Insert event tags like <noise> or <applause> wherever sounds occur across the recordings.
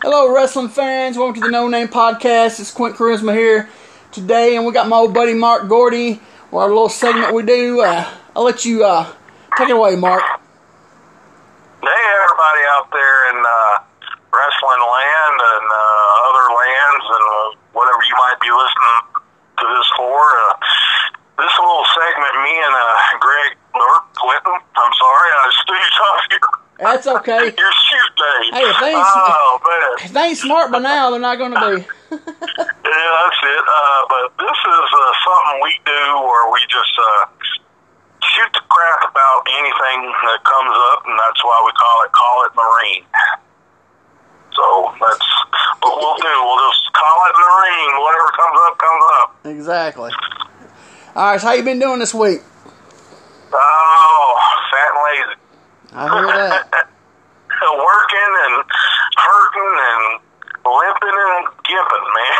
Hello, wrestling fans. Welcome to the No Name Podcast. It's Quint Charisma here today, and we got my old buddy Mark Gordy. Our little segment we do. Uh, I'll let you uh, take it away, Mark. Hey, everybody out there in uh, wrestling land and uh, other lands and uh, whatever you might be listening to this for. Uh, this little segment, me and uh, Greg or Clinton, I'm sorry, I stood off your, That's okay. <laughs> your shoot day. Hey, if they ain't, oh, man. if they ain't smart by now, they're not going to be. <laughs> Yeah, that's it. Uh, but this is uh, something we do where we just uh, shoot the crap about anything that comes up, and that's why we call it Call It Marine. So that's what we'll do. We'll just call it Marine. Whatever comes up, comes up. Exactly. All right, so how you been doing this week? Oh, fat and lazy. I hear that. <laughs> Working and hurting and limping and gimping, man.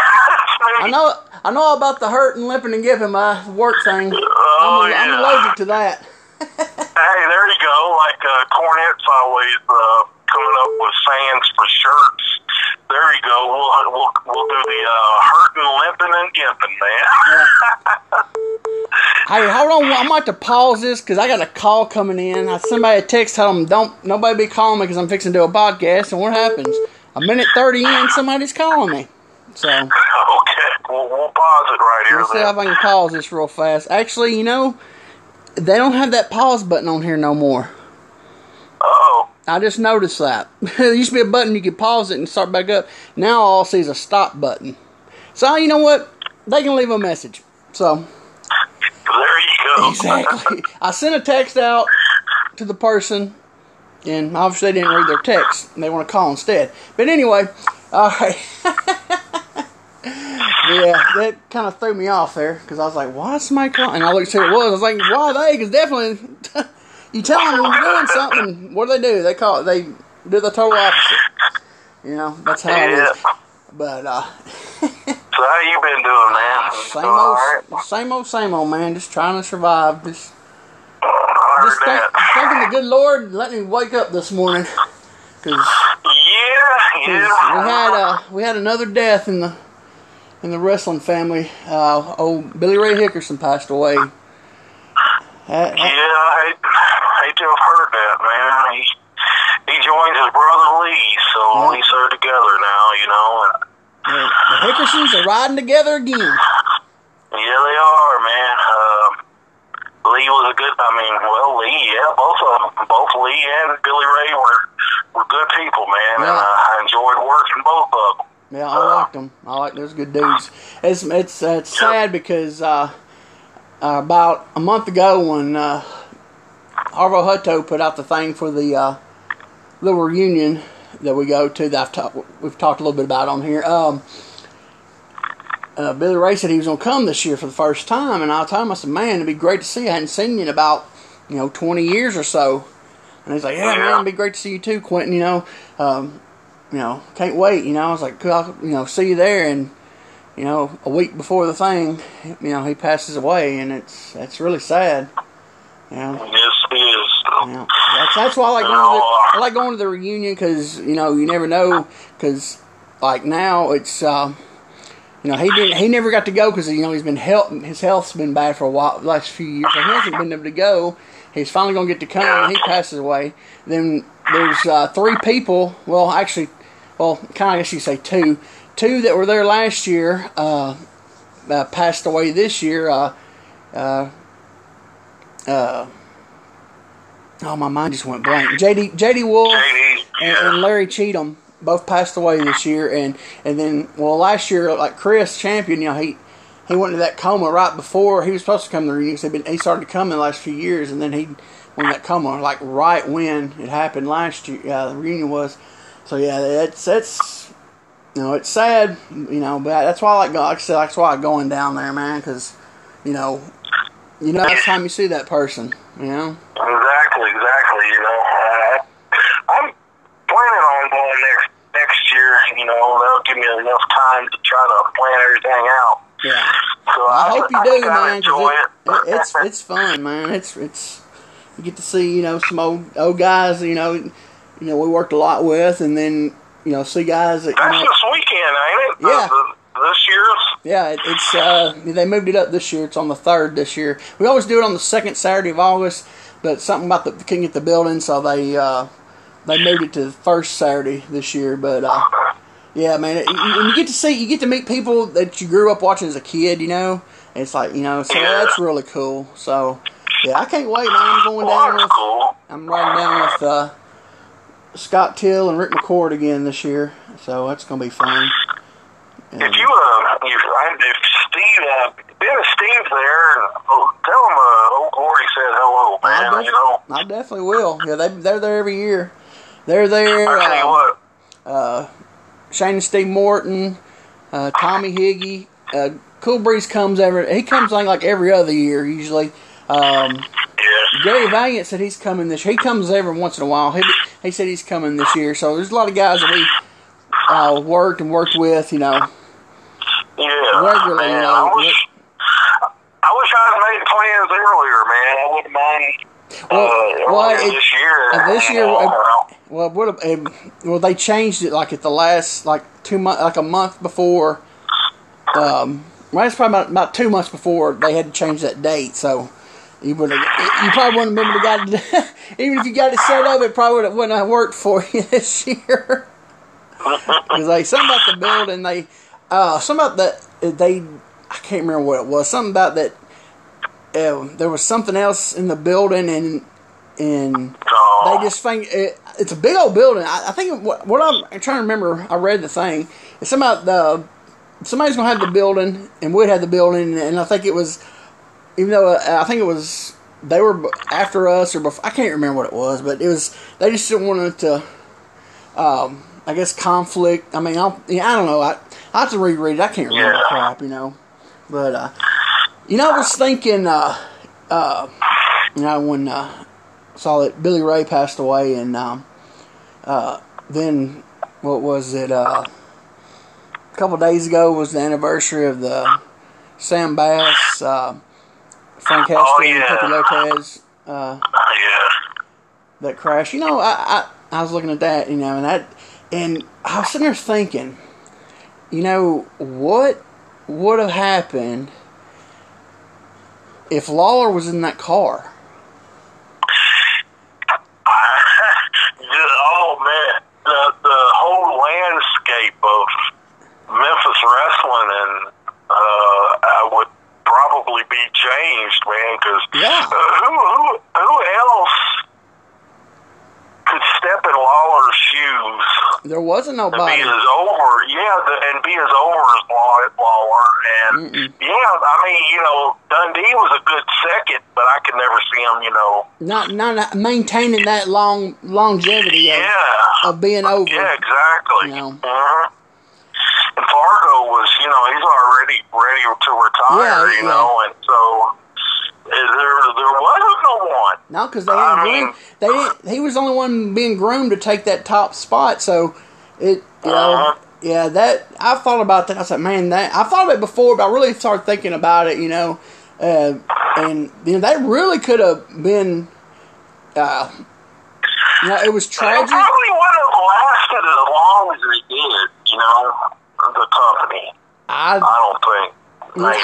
<laughs> I know, I know about the hurt and limping and giving my work thing. Oh, I'm, I'm yeah. allergic to that. Hey, there you go. Like uh, Cornette's always uh, coming up with fans for shirts. There you go. We'll we'll we'll do the uh, hurting, limping, and gimping, man. <laughs> Hey, hold on. I'm about to pause this because I got a call coming in. I, sent somebody a text them don't nobody be calling me because I'm fixing to do a podcast. And what happens? A minute thirty in, somebody's calling me. So okay, we'll we'll pause it right here. let's see if I can pause this real fast. Actually, you know, they don't have that pause button on here no more. Oh, I just noticed that. <laughs> there used to be a button you could pause it and start back up. Now all I see is a stop button. So you know what? They can leave a message. So there you go. exactly. <laughs> I sent a text out to the person, and obviously they didn't read their text. And they want to call instead. But anyway, all right. <laughs> yeah, that kind of threw me off there because I was like, "Why is somebody calling?" And I looked to see who it was. I was like, "Why are they?" Because definitely, you tell them when you're doing something. What do they do? They call it, they do the total opposite. You know, that's how it Yeah. is. But uh, <laughs> So how you been doing, man? same All old, right. same old, same old, man. Just trying to survive. Just just thanking the good Lord let me wake up this morning because Yeah, we had uh, we had another death in the in the wrestling family. Uh, old Billy Ray Hickerson passed away. Uh, Yeah, I hate, hate to have heard that, man. He he joins his brother Lee, so Yeah. at least they're together now, you know. The, Hickersons are riding together again. yeah, they are, man. Um, Lee was a good. I mean, well, Lee, yeah, both of them, both Lee and Billy Ray were were good people, man. And uh, I enjoyed working both of them. Yeah, I liked them. I like those good dudes. It's it's uh, it's sad because uh, uh, about a month ago when uh, Arvo Hutto put out the thing for the uh, little reunion that we go to that I've talked we've talked a little bit about on here. Um, uh, Billy Ray said he was going to come this year for the first time, and I told him I said, "Man, it'd be great to see. you. I hadn't seen you in about you know twenty years or so." And he's like, "Yeah, man, it'd be great to see you too, Quentin. You know." Um, you know, can't wait. You know, I was like, I'll, you know, see you there. And you know, a week before the thing, you know, he passes away, and it's that's really sad. You know, Yes, he is. you know that's that's why I like going to the, I like going to the reunion because you know you never know because like now it's. Uh, you know, he didn't. He never got to go because you know he's been health. His health's been bad for a while, the last few years. So he hasn't been able to go. He's finally gonna get to come, and he passes away. Then there's uh, three people. Well, actually, well, kind of I guess you say two. Two that were there last year uh, uh, passed away this year. Uh, uh, uh, oh, my mind just went blank. JD JD Wolf JD, and, yeah. and Larry Cheatham both passed away this year, and and then well last year like Chris Champion, you know he he went into that coma right before he was supposed to come to the reunion. Been, he started coming the last few years, and then he went in that coma like right when it happened last year. Uh, the reunion was, so yeah, that's that's you know it's sad, you know, but that's why I like I said that's why I'm going down there, man, because you know you know next time you see that person, you know. Exactly, exactly. You know, uh, I'm planning on going next next year. You know, that'll give me enough time to try to plan everything out. Yeah. So I hope you I do, man. 'cause Enjoy it. it- it's it's fun, man. It's it's you get to see you know some old old guys. You know, you know we worked a lot with, and then you know see guys that you That's know, this weekend, ain't it? Yeah. the- this year's. Yeah, it, it's uh, they moved it up this year. It's on the third this year. We always do it on the second Saturday of August, but something about the couldn't get the building, so they uh, they moved it to the first Saturday this year. But uh, yeah, man, it, you, you get to see, you get to meet people that you grew up watching as a kid. You know, and it's like you know, so Yeah. that's really cool. So yeah, I can't wait, man. I'm going down with cool. I'm riding down with uh, Scott Till and Rick McCord again this year, so that's gonna be fun. If you, uh, if, I- if Steve, uh, Ben and Steve's there, and oh, tell him, uh, old Gordy said hello, I, man. def- you know, I definitely will. Yeah, they they're there every year. They're there. I tell you uh, what, uh, Shane and Steve Morton, uh, Tommy Higgy. Uh, cool Breeze comes every. He comes like like every other year usually. Um, yeah. Gary Valiant said he's coming this. He comes every once in a while. He he said he's coming this year. So there's a lot of guys that we uh, worked and worked with. You know, Yeah, Regularly, man. you know, I wish, I wish I'd made plans earlier, man. I wouldn't mind. Well, uh, well, it- this year. uh, this year, know, uh, well, Well, what? Um, well, they changed it like at the last, like two months, like a month before. Um, well, it's probably about, about two months before they had to change that date. So you would you probably wouldn't have been able to even if you got it set up, it probably would wouldn't have worked for <laughs> you this year. Because like something about the building, they, uh, something about that they, I can't remember what it was. Something about that. Uh, there was something else in the building, and and they just think it, it's a big old building. I, I think what, what I'm, trying to remember. I read the thing. It's about the somebody's gonna have the building, and we'd have the building, and I think it was, even though uh, I think it was they were after us or before. I can't remember what it was, but it was they just didn't want to. Um, I guess conflict. I mean, I'll, yeah, I don't know. I I have to reread it. I can't remember Yeah. crap, you know. But uh, you know, I was thinking, uh, uh, you know, when uh, saw that Billy Ray passed away, and um, uh, then what was it? Uh, a couple days ago was the anniversary of the Sam Bass, uh, Frank Hester, Oh, and yeah. Pepe Lopez uh, yeah. that crash. You know, I, I I was looking at that, you know, and that, and I was sitting there thinking, you know, what would have happened if Lawler was in that car? oh man, the the whole landscape of Memphis wrestling and uh, I would probably be changed, man. Because Yeah. who who who else could step in Lawler's shoes There wasn't and be as over, yeah, the, and be as over as Law- Lawler? And Mm-mm. yeah, I mean, you know, Dundee was a good second, but I could never see him, you know. Not not maintaining that long longevity of, Yeah. of being over. Yeah, exactly. You know. Mhm. Fargo was, you know, he's already ready to retire, Yeah, you yeah. know, and so uh, there there wasn't no one. No, because they I didn't mean-. They didn't. He was the only one being groomed to take that top spot. So it, you know, Uh-huh. yeah. That I thought about that. I said, man, that I thought of it before, but I really started thinking about it. You know, uh, and you know that really could have been. Uh, you know, it was It tragic. probably wouldn't have lasted as long as it did, you know, the company. I, I don't think.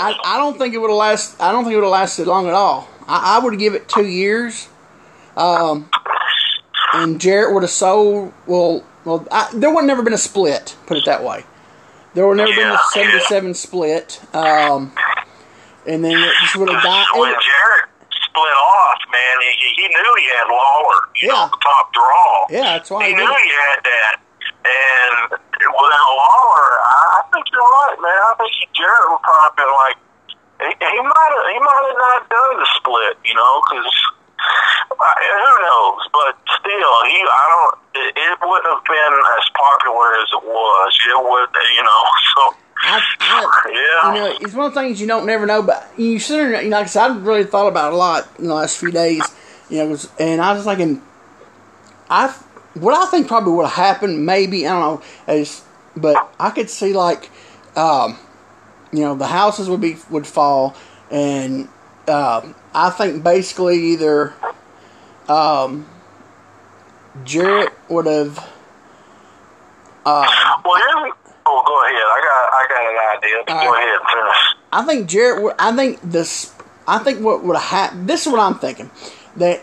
I, I don't think it would have lasted. I don't think it would have lasted long at all. I, I would give it two years. Um, and Jarrett would have sold. Well, well, I, there would never been a split. Put it that way. There would never been a Yeah, seventy-seven split. Um, and then it just would have died. when Jarrett split off, man, he, he knew he had Lawler, you Yeah. know, the top draw. Yeah, that's why he knew it. he had that. And without Lawler, I, I think you're right, man. I think Jarrett would probably have been like, he, he might have, he might have not done the split, you know, because who knows? But still, he, I don't. It, it wouldn't have been as popular as it was. It would, you know. <laughs> So I, I, yeah, you know, it's one of the things you don't never know. But you there, you know, like I said, I've really thought about it a lot in the last few days. You know, and I was thinking, I what I think probably would have happened, maybe I don't know, is but I could see like, um, you know, the houses would be would fall, and um, I think basically either um, Jarrett would have Uh, Well, here's, oh, go ahead. I got I got an idea. Go right. ahead and finish. I think Jarrett. would- I think this. I think what would have happened. This is what I'm thinking. That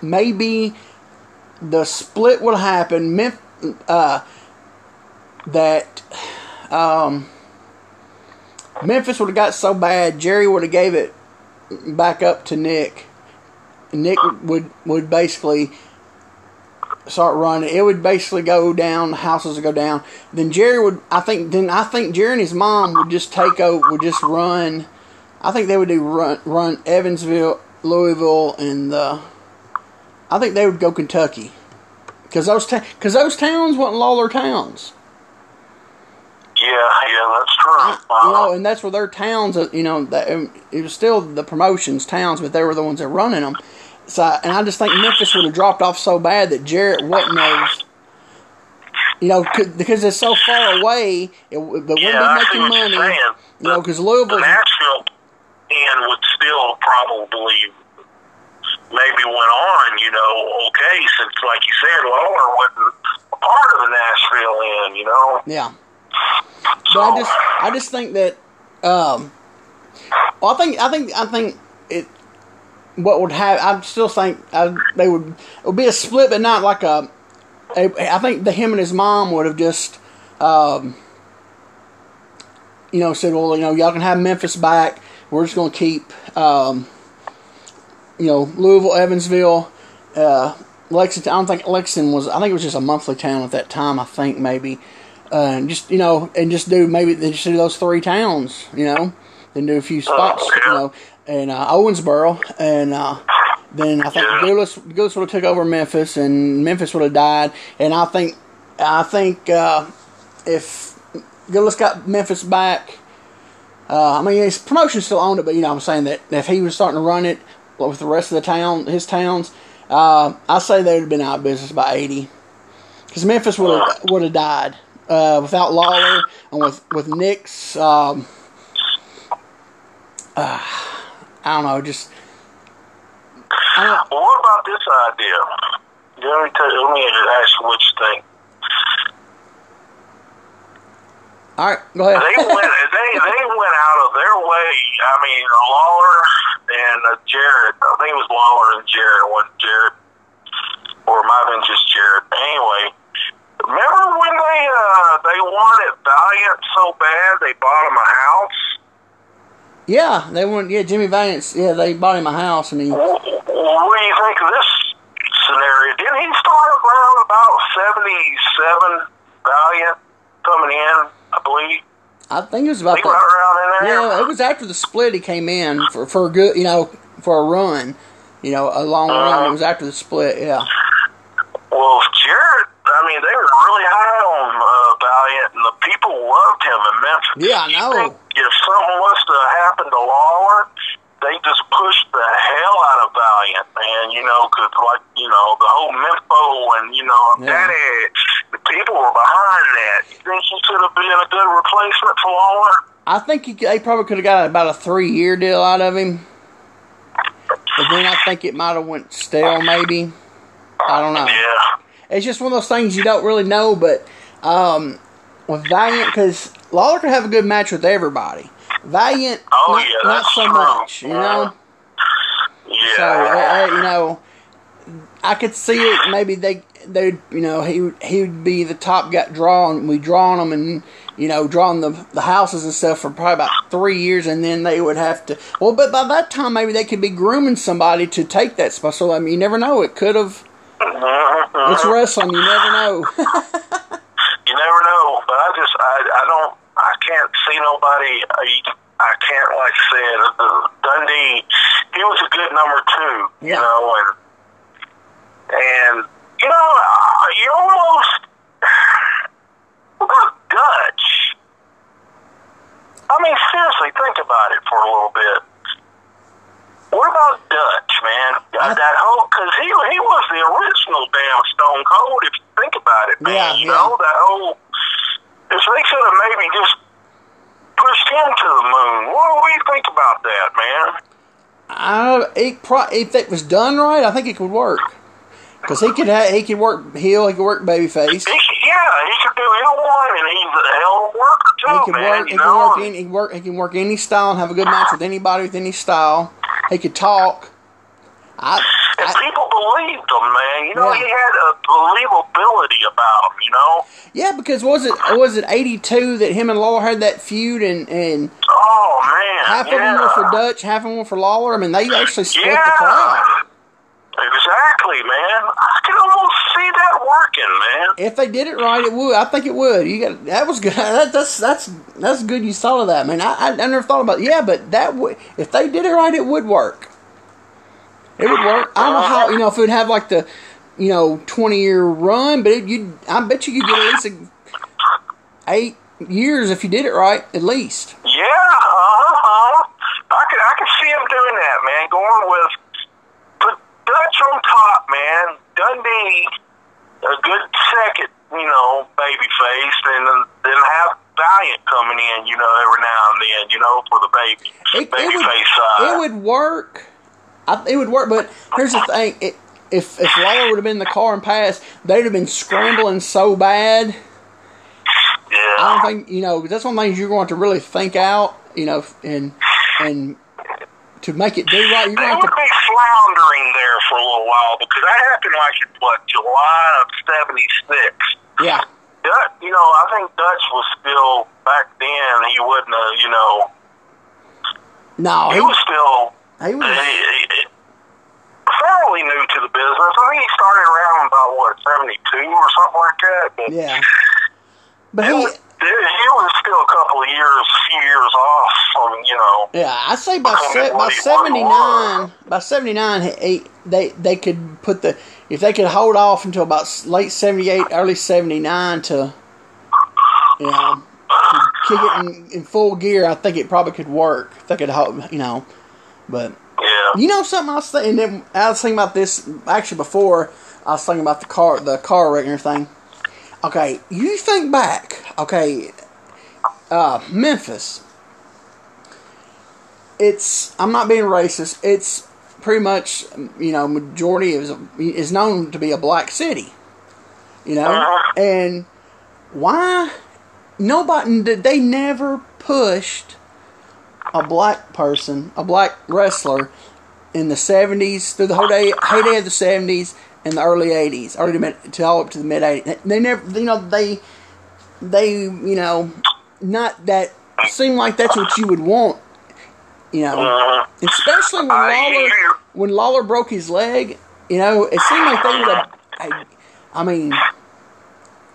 maybe the split would happen. Memphis, uh, that um, Memphis would have got so bad. Jerry would have gave it back up to Nick. Nick would would basically start running. It would basically go down. The houses would go down. Then Jerry would. I think. Then I think Jerry and his mom would just take over. Would just run. I think they would do run run Evansville, Louisville, and uh, I think they would go Kentucky. Because those because those towns weren't Lawler towns. Yeah, yeah, that's true. You Uh, know, and that's where their towns. uh, You know, that it was still the promotions towns, but they were the ones that were running them. So, and I just think Memphis would have dropped off so bad that Jarrett wasn't as. You know, because it's so far away, it, they wouldn't Yeah, be making money. You know, because the Louisville. Nashville end would still probably maybe went on, you know, okay, since like you said, Lawler wasn't a part of the Nashville end, you know. Yeah. So But I just, I just think that, um, well, I think, I think, I think it. What would have? I still think I, they would. It would be a split, but not like a. a I think the him and his mom would have just, um, you know, said, well, you know, y'all can have Memphis back. We're just going to keep, um, you know, Louisville, Evansville, uh, Lexington. I don't think Lexington was. I think it was just a monthly town at that time. I think maybe uh, and just you know, and just do maybe just do those three towns, you know, then do a few spots, yeah. you know, and uh, Owensboro, and uh, then I think Yeah. Gulas Gulas would have took over Memphis, and Memphis would have died, and I think I think uh, if Gulas got Memphis back, uh, I mean his promotion still owned it, but you know I'm saying that if he was starting to run it with the rest of the town, his towns, uh, I say they would have been out of business by '80, because Memphis would have would have died uh, without Lawler and with with Nick's. Um, uh, I don't know, just don't. What about this idea? Let me, tell you, let me ask you what you think. All right, go ahead. They went, they they went out of their way. I mean, Lawler and uh, Jarrett. I think it was Lawler and Jarrett. One Jarrett, or it might have been just Jarrett. Anyway, remember when they uh they wanted Valiant so bad they bought him a house. yeah, they went. Yeah, Jimmy Valiant. Yeah, they bought him a house, and he. What, what do you think of this scenario? Didn't he start around about seventy-seven Valiant coming in? I believe. I think it was about right that. around in there. Yeah, it was after the split. He came in for for a good, you know, for a run, you know, a long run. It was after the split. Yeah. Well, Jarrett, I mean, they were really high on uh, Valiant, and the people loved him in Memphis. Yeah, I know. If something was to happen to Lawler, they just pushed the hell out of Valiant, man. You know, because like you know the whole Mempho and you know Yeah. that had, the people were behind that. You think he could have been a good replacement for Lawler? I think he, they probably could have got about a three year deal out of him. But then I think it might have went stale, maybe. I don't know. Yeah. It's just one of those things you don't really know. But um, with Valiant, because Lawler could have a good match with everybody. Valiant, Oh, not, yeah, not so true. much, you know. Yeah. So uh, uh, you know, I could see it. Maybe they they you know he would- he would be the top got drawn. We drawing them and you know drawing the the houses and stuff for probably about three years, and then they would have to. Well, but by that time maybe they could be grooming somebody to take that spot. So I mean, you never know. It could have. It's mhm. wrestling. You never know. <laughs> You never know, but I just I I don't can't see nobody. I, I can't like I said Dundee. He was a good number two, you know, and and you know uh, you almost what about Dutch? I mean, seriously, think about it for a little bit. What about Dutch, man? I- that whole because he he was the original damn Stone Cold. If you think about it, man, Yeah, you yeah. know that whole. If they could have maybe just pushed him to the moon, what do you think about that, man? I it pro- if it was done right, I think it could work. Because he could ha- he could work heel, he could work babyface. He, yeah, he could do either one, and he's a hell of a worker too, He can man. work. He can work any. He work. He can work any style and have a good match with anybody with any style. He could talk. I, and I people believed him, man. You know, Yeah. he had a believability about him. You know. yeah, because was it was it eighty two that him and Lawler had that feud and and Oh man, half of them were for Dutch, half of them were for Lawler. I mean, they actually split yeah. the crowd. Exactly, man. I can almost see that working, man. If they did it right, it would. I think it would. You got that was good. <laughs> That, that's that's that's good. You saw that, man. I, I I never thought about. Yeah, but that would if they did it right, it would work. It would work. I don't know how you know if it would have like the you know twenty year run, but it, you I bet you could get at least a, eight years if you did it right, at least. Yeah, uh-huh. I could I could see him doing that, man. Going with put Dutch on top, man. Dundee a good second, you know, baby face, and then, then have Valiant coming in, you know, every now and then, you know, for the baby It, baby it would face side. it would work. I, it would work, but here's the thing: it, if if Lawler would have been in the car and passed, they'd have been scrambling so bad. yeah. I don't think you know. That's one of the things you're going to really think out. You know, and and to make it do right, you're They going would to. be floundering there for a little while because that happened like in what July of '76. Yeah, Dutch, you know, I think Dutch was still back then. He wouldn't have, you know, no, he he, was still he was. he, he, fairly new to the business. I think he started around about what '72 or something like that. But Yeah, but he, he. was, he was still a couple of years, few years off from, you know. Yeah, I say by se- by seventy nine, by seventy nine, he, they they could put the if they could hold off until about late seventy eight, early seventy nine to, you know, to kick it in, in full gear. I think it probably could work. If they could hold, you know, but Yeah. you know something I was thinking. then I was thinking about this actually before. I was thinking about the car, the car wreck and everything. Okay, you think back. Okay, uh, Memphis. It's. I'm not being racist. It's pretty much you know majority is is known to be a black city. You know, Uh-huh. and why nobody did they never pushed a black person, a black wrestler in the 70s through the whole day heyday of the 70s and the early 80s, early to mid, to all up to the mid 80s. They never, you know, they they, you know, not that seem like that's what you would want, you know, Uh, especially when Lawler when Lawler broke his leg. You know, it seemed like they would have. I, I mean,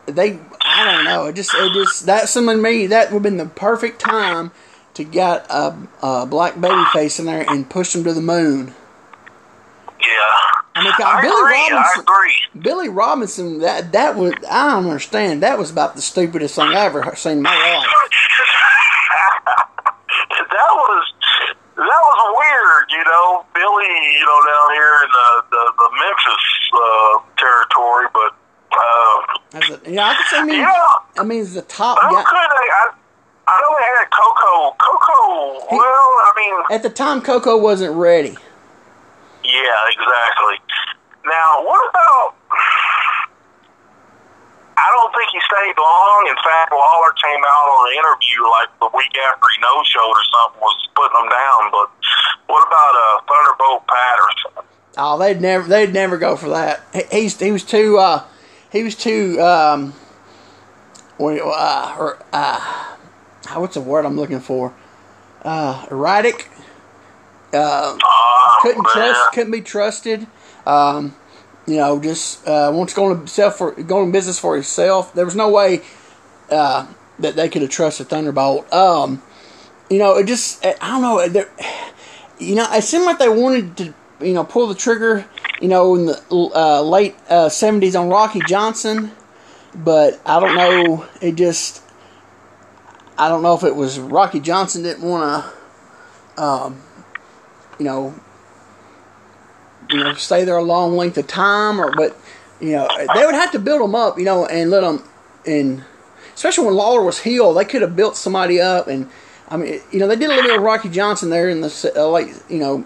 they. I don't know. It just, it just that someone me that would have been the perfect time to get a, a black baby face in there and push them to the moon. yeah. I mean, I Billy agree. I Robinson. agree. Billy Robinson. That that was. I don't understand. That was about the stupidest thing I ever seen in my <laughs> life. that was that was weird, you know. Billy, you know, down here in the the, the Memphis uh, territory, but uh, a, yeah, I could say. I mean, yeah, I mean, the top guy. could they? I I know they had Koko. Koko. He- well, I mean, At the time, Koko wasn't ready. yeah, exactly. Now, what about? I don't think he stayed long. In fact, Lawler came out on an interview like the week after he no showed or something, was putting him down. But what about uh, Thunderbolt Patterson? Oh, they'd never, they'd never go for that. He, he's, he was too, uh, he was too, um, what- uh, or, uh, what's the word I'm looking for? Uh, erratic. Uh, Oh, couldn't man. trust, couldn't be trusted. Um, you know, just uh, once going to sell for going to business for himself. There was no way uh, that they could have trusted Thunderbolt. Um, you know, it just I don't know. You know, it seemed like they wanted to you know pull the trigger. You know, in the uh, late uh, '70s on Rocky Johnson, but I don't know. It just I don't know if it was Rocky Johnson didn't want to, um, you know, you know, stay there a long length of time, or but you know they would have to build them up, you know, and let them and especially when Lawler was healed, they could have built somebody up, and I mean, you know, they did a little bit of Rocky Johnson there in the uh, late, you know,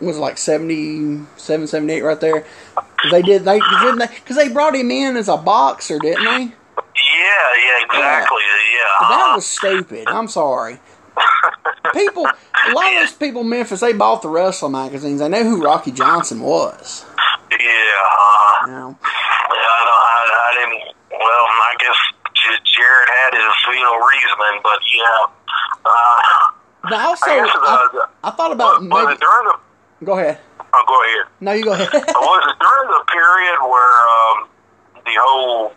was like 77, 78 right there. They did they because they, they brought him in as a boxer, didn't they? Yeah, yeah, exactly. Yeah. That was stupid. I'm sorry. People, <laughs> a lot of those people in Memphis, they bought the wrestling magazines. They knew who Rocky Johnson was. Yeah. Uh, You know, yeah, I, don't, I, I didn't. Well, I guess Jarrett had his you know reasoning, but yeah. Uh, but also, I guess uh, I thought about was maybe. it during the? Go ahead. Oh, go ahead. No, you go ahead. <laughs> was it during the period where um, the whole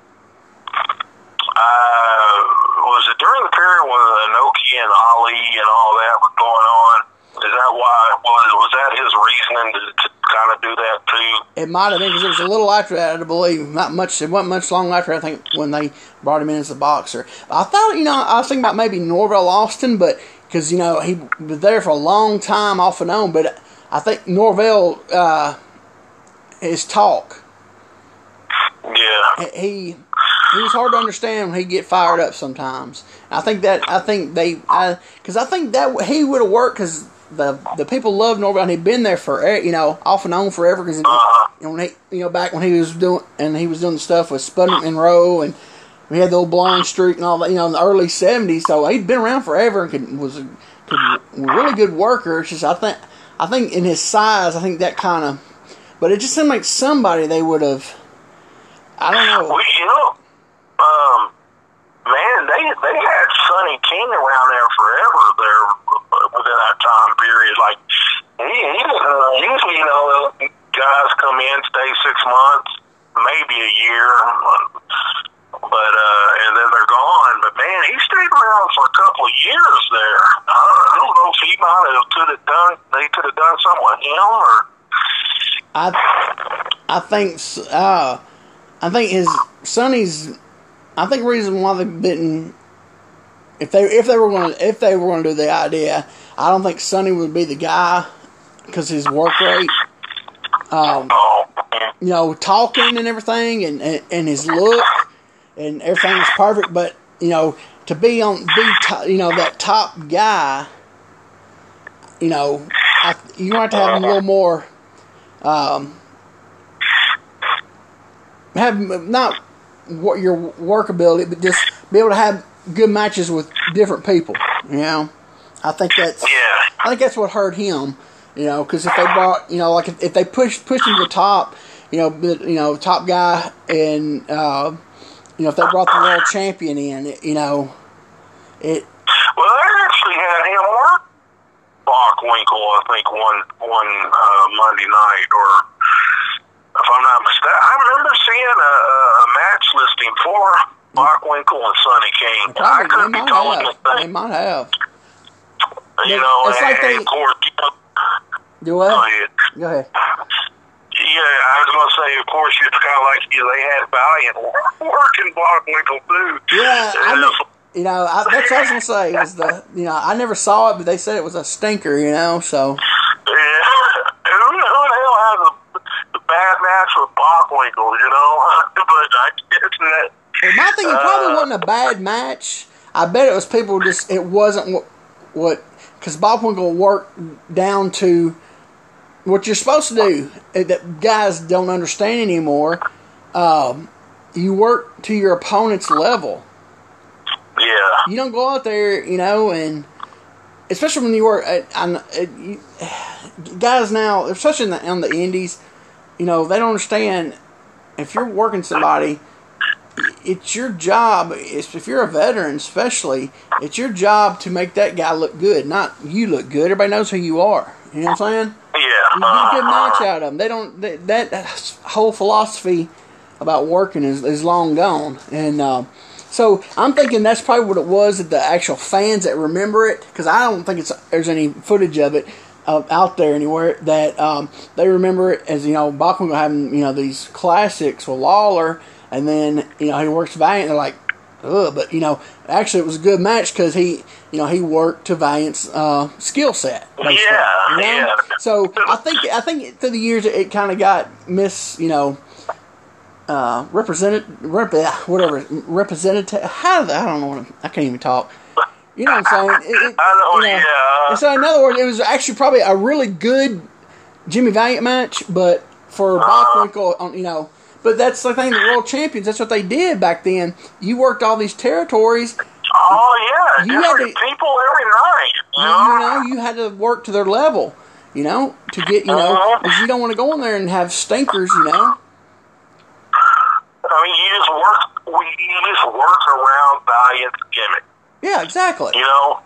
uh, was it during the period when Inoki and Ali and all that was going on? Is that why? Was was that his reasoning to, to kind of do that too? It might have been because it was a little after that, I believe. Not much. It wasn't much long after I think when they brought him in as a boxer. I thought, you know, I was thinking about maybe Norvell Austin, but because you know he was there for a long time off and on. But I think Norvell, uh, his talk, Yeah, he he was hard to understand when he get fired up sometimes. I think that I think they because I, think that he would have worked because the the people loved Norvell and he'd been there for you know off and on forever because you know, when he, you know back when he was doing and he was doing stuff with Spud Monroe and we had the old blind streak and all that you know in the early seventies so he'd been around forever and could, was a could, really good worker. It's just I think I think in his size I think that kind of but it just seemed like somebody they would have. I don't know. we you know, um, man, they they had Sonny King around there forever there uh, within that time period. Like he, he uh, usually you know guys come in, stay six months, maybe a year, but uh, and then they're gone. But man, he stayed around for a couple of years there. I don't know if he might have could have done they could have done something with him or. I I think uh, I think his Sonny's. I think the reason why they didn't, if they if they were going to if they were going to do the idea, I don't think Sonny would be the guy because his work rate. Um, you know, talking and everything, and, and, and his look, and everything is perfect. But you know, to be on be to, you know that top guy, you know, I, you have to have a little more. Um, have not your workability, but just be able to have good matches with different people. You know, I think that's yeah. I think that's what hurt him. You know, because if they brought, you know, like if, if they pushed pushed him to the top, you know, you know, top guy, and uh, you know, if they brought the world champion in, it, you know, it Well, they actually had him work Bockwinkel, I think, one one uh, Monday night, or if I'm not mistaken, I remember seeing a, a match listing for Bockwinkel and Sonny King. I probably could be totally have, they mistaken. might have. You know, It's and, like they- of course, you know, Do go what? Oh, ahead. Go ahead. Yeah, I was going to say, of course, it's kind of like you know, they had Valiant working Bockwinkel too. Yeah, I mean, you know, I, that's what I was gonna say. Was the you know I never saw it, but they said it was a stinker. You know, so Yeah. Who, who the hell has a bad match with Bockwinkel, you know? <laughs> but I guess that. And my thing, it probably Uh, wasn't a bad match. I bet it was people just. It wasn't what what because Bockwinkel worked down to what you're supposed to do eh, that guys don't understand anymore. Um, you work to your opponent's level. Yeah. You don't go out there, you know, and especially when you work. On, at, <sighs> guys now, especially in the, on the indies, you know, they don't understand if you're working somebody it's your job. If you're a veteran, especially, it's your job to make that guy look good, not you look good. Everybody knows who you are. You know what I'm saying? Yeah. You get a good match out of them. They don't. That, that whole philosophy about working is, is long gone. And uh, so I'm thinking that's probably what it was. That the actual fans that remember it, because I don't think it's there's any footage of it uh, out there anywhere that um, they remember it as you know Bachman having you know these classics with Lawler, and then you know he works Valiant. They're like, ugh, but you know actually it was a good match because he you know he worked to Valiant's uh, skill set. Yeah, you know? yeah. So I think I think through the years it, kind of got mis you know uh, represented rep, whatever representative. How the, I don't know. I can't even talk. You know what I'm saying? It, it, I know, you yeah. And so in other words, it was actually probably a really good Jimmy Valiant match, but for Uh-huh. You know, But that's the thing. The world champions. That's what they did back then. You worked all these territories. Oh yeah, You had to- people every night. You You, know, you had to work to their level. You know, to get you know, Uh-huh. 'cause you don't want to go in there and have stinkers. You know. I mean, you just work. We you just work around Valiant's gimmick. Yeah, exactly. You know,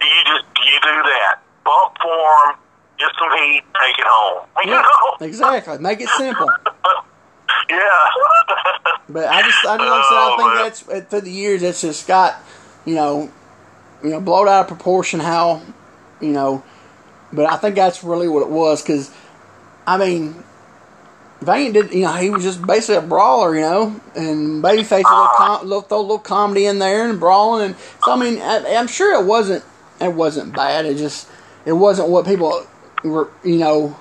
you just you do that. Bump form, get some heat, take it home. <laughs> You Yeah, know, exactly. Make it simple. <laughs> yeah. But I just, I, like I said, I Oh, think that's through the years, it's just got, you know, you know, blown out of proportion. How, you know, but I think that's really what it was because, I mean, Valiant did, you know, he was just basically a brawler, you know, and Babyface a little, com- little throw a little comedy in there and brawling, and so I mean, I, I'm sure it wasn't, it wasn't bad. It just, it wasn't what people were, you know.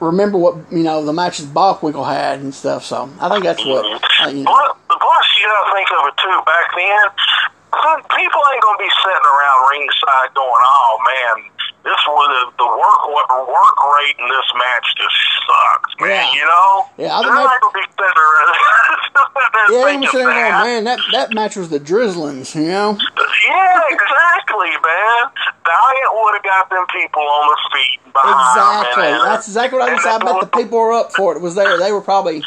Remember what you know the matches Bockwinkel had and stuff. So I think that's what uh, you know. Plus, you gotta think of it too. Back then, people ain't gonna be sitting around ringside going, "Oh man, this was the, the work what work rate in this match just sucks, man." Yeah. You know, Yeah, I think they're that- not gonna be sitting around. sitting there Yeah, was sitting there man, that, that match was the Drizzlings, you know? Yeah, exactly, man. Valiant would have got them people on their feet. Exactly. them, That's exactly what I was I bet the people were up for it. It was there. They were probably.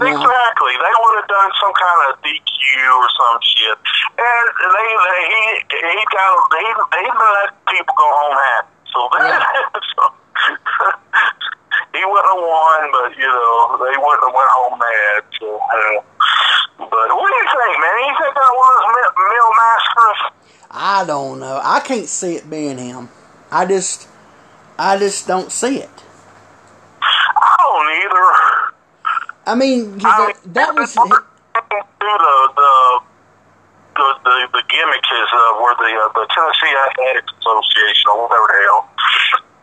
Yeah. Exactly. They would have done some kind of DQ or some shit, and they, they he he got he he let people go home happy. So <laughs> then, so, he wouldn't have won, but you know they wouldn't have went home mad. So, uh, but what do you think, man? You think that was Mil- Mil Mascaras? I don't know. I can't see it being him. I just. I just don't see it. I don't either. I mean, I that, mean, that was. through the the the the, the gimmick is uh, where the uh, the Tennessee Athletics Association or whatever the hell.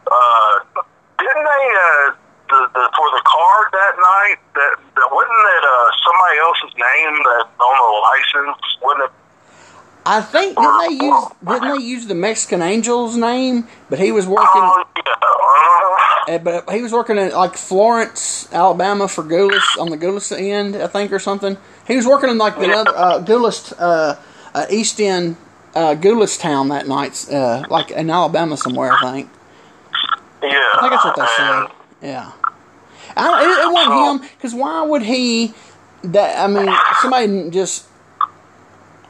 Uh, didn't they uh, the, the for the card that night that, that wasn't it uh, somebody else's name that on the license? Wasn't it? I think didn't they use didn't they use the Mexican Angel's name? But he was working. Oh yeah. Uh, Uh, but he was working at like Florence, Alabama for Gulas on the Gulas end, I think, or something. He was working in like the other uh, Gulas, uh, uh, East End, uh, Gulas town that night, uh, like in Alabama somewhere, I think. yeah. I think that's what they said. Yeah. I, it, it wasn't him because why would he? That I mean, somebody just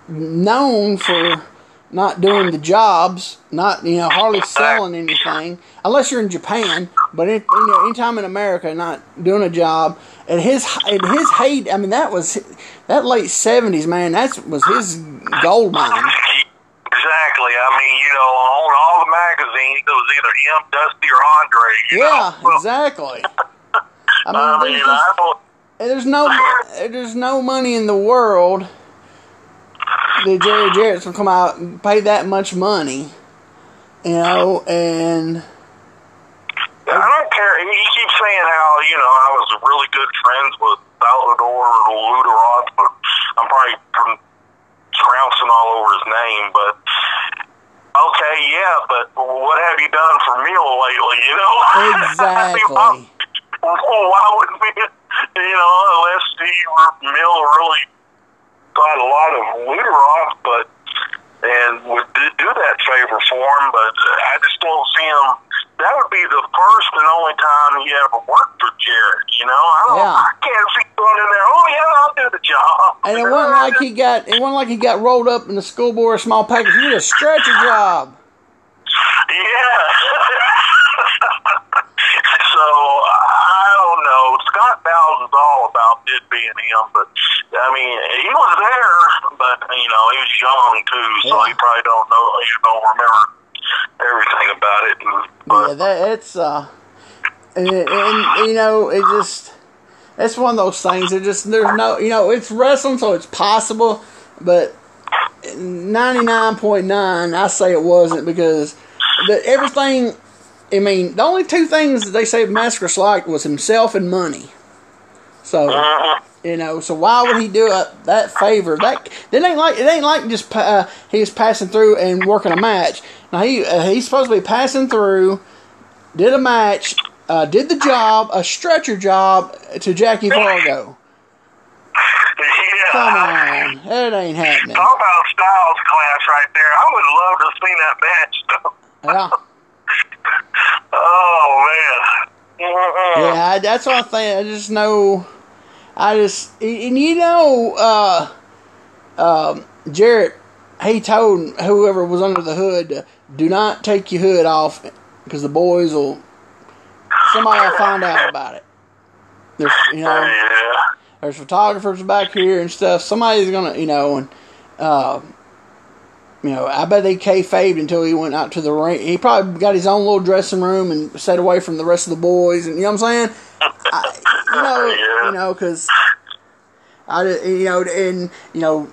known for not doing the jobs, not you know hardly selling anything, unless you're in Japan. But it, you know, anytime in America, not doing a job at his at his hate. I mean, that was that late seventies, man. That was his gold mine. Exactly. I mean, you know, on all the magazines, it was either him, Dusty, or Andre. Yeah, know? exactly. <laughs> I mean, I there's just- I there's no there's no money in the world that Jerry Jarrett's gonna come out and pay that much money, you know, and I don't care. He, he keeps saying how you know I was really good friends with Salvador Lutteroth, but I'm probably trouncing all over his name. But okay, yeah, but what have you done for Neil lately? You know, <laughs> exactly. why wouldn't we? You know, unless he Mill really got a lot of Lutteroth, but and would do, do that favor for him, but I just don't see him. That would be the first and only time he ever worked for Jarrett. You know, I don't. Yeah. I can't see going in there. Oh yeah, I'll do the job. And it wasn't like he got it wasn't like he got rolled up in the school board small package. He did a stretcher job. Yeah. <laughs> so I don't know. Scott Bowles is all about it being him, but I mean, he was there, but you know, he was young too, so Yeah. he probably don't know. He don't remember everything about it. But Yeah, that it's uh, and, and you know it just it's one of those things. It just there's no you know it's wrestling, so it's possible, but ninety nine point nine, I say it wasn't because the everything. I mean, the only two things they say Mascaras liked was himself and money. So uh, you know, so why would he do a, that favor? That it ain't like it ain't like just uh, he was passing through and working a match. Now he uh, he's supposed to be passing through, did a match, uh, did the job, a stretcher job to Jackie Fargo. Yeah. Come on, that ain't happening. Talk about Styles class right there. I would love to see that match. Yeah, oh man. Yeah, that's what I think. I just know, I just and you know, uh, um, Jarrett, he told whoever was under the hood, do not take your hood off because the boys will, somebody will find out about it. There's, you know. Yeah. there's photographers back here and stuff. Somebody's gonna, you know, and uh, you know, I bet they kayfabed until he went out to the ring. He probably got his own little dressing room and stayed away from the rest of the boys. And you know what I'm saying? I, you know, Yeah. you know, because I, you know, and you know.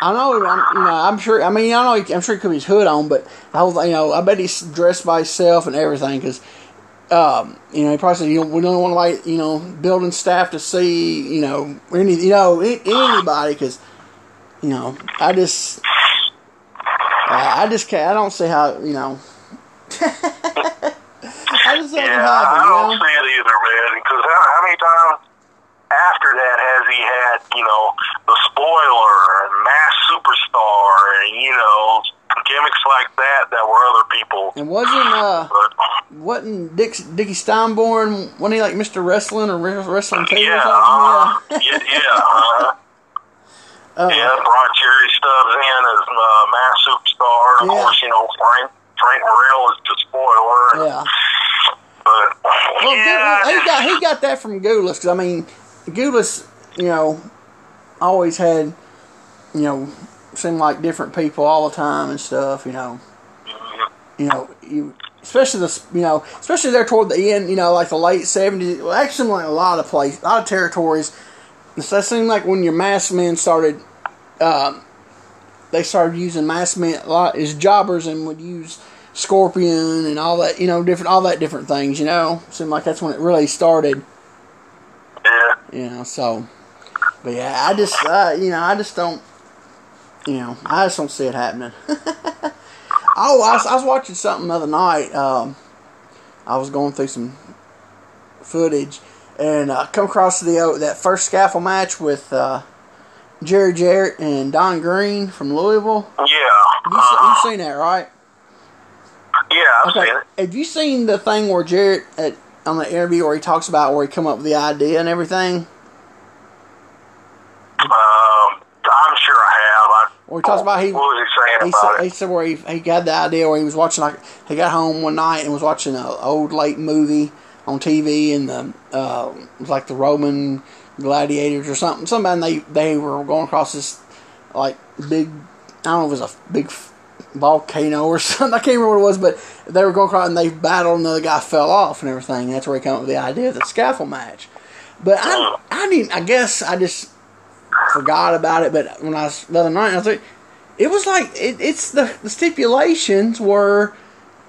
I know, I'm, you know, I'm sure. I mean, I know, he- I'm sure he could have his hood on, but I was, you know, I bet he's dressed by himself and everything because um, you know, he probably said, you know, we don't want to like, you know, building staff to see, you know, any, you know, anybody, because, you know, I just, I I just can't, I don't see how, you know, <laughs> I just don't Yeah, happen, I don't you know. see it either, man. Because how, how many times after that has he had, you know, the spoiler and mass superstar and you know gimmicks like that that were other people. And wasn't, uh, <sighs> But wasn't Dick, Dickie Steinborn, wasn't he like Mr. Wrestling or Wres- Wrestling II yeah, or uh, something? yeah, yeah, uh, Yeah. yeah. Brought Jerry Stubbs in as uh, mass superstar. Of Yeah. course, you know Frank Frank Morrell is the spoiler. yeah. But Well, yeah, he got he got that from Gulas because I mean, Gulas, you know, always had, you know, seemed like different people all the time and stuff. You know, you know, you especially the you know, especially there toward the end. You know, like the late seventies. Well, actually, like a lot of places, a lot of territories. So that seemed like when your mass men started. Um, they started using mass men a lot as jobbers and would use scorpion and all that you know different all that different things you know seemed like that's when it really started yeah. you know so but yeah i just uh, you know i just don't you know i just don't see it happening <laughs> oh I was, I was watching something the other night um, i was going through some footage and uh, come across the uh, that first scaffold match with uh, jerry jarrett and don green from louisville Yeah. you, uh, se- you've seen that right yeah, I've Okay. seen it. Have you seen the thing where Jarrett at, on the interview where he talks about where he come up with the idea and everything? Um, I'm sure I have. I, Where he talks about he What was he saying he about said, it? he said where he, he got the idea where he was watching like he got home one night and was watching an old late movie on TV and the uh, like the Roman gladiators or something. Somebody they they were going across this like big I don't know if it was a big volcano or <laughs> something. I can't remember what it was, but they were going across and they battled and the guy fell off and everything. That's where he came up with the idea of the scaffold match. But I I didn't. I guess I just forgot about it. But when I was the other night, I was like, it was like it, it's the the stipulations were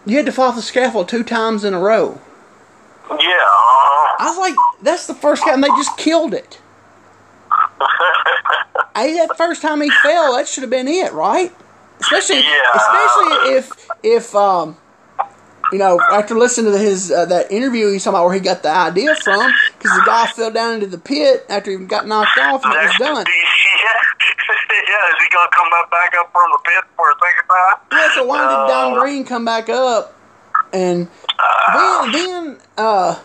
you had to fall off the scaffold two times in a row. Yeah. Uh, I was like, that's the first guy, and they just killed it. <laughs> Hey, that first time he fell, that should have been it, right? Especially, Yeah. especially if if um, you know, after listening to his uh, that interview, he's talking about where he got the idea from, because the guy fell down into the pit after he got knocked off, and it was done. Yeah. <laughs> yeah. Is he gonna come up back up from the pit for a second time? Yeah, so why did Don Uh, Green come back up? And then, then uh,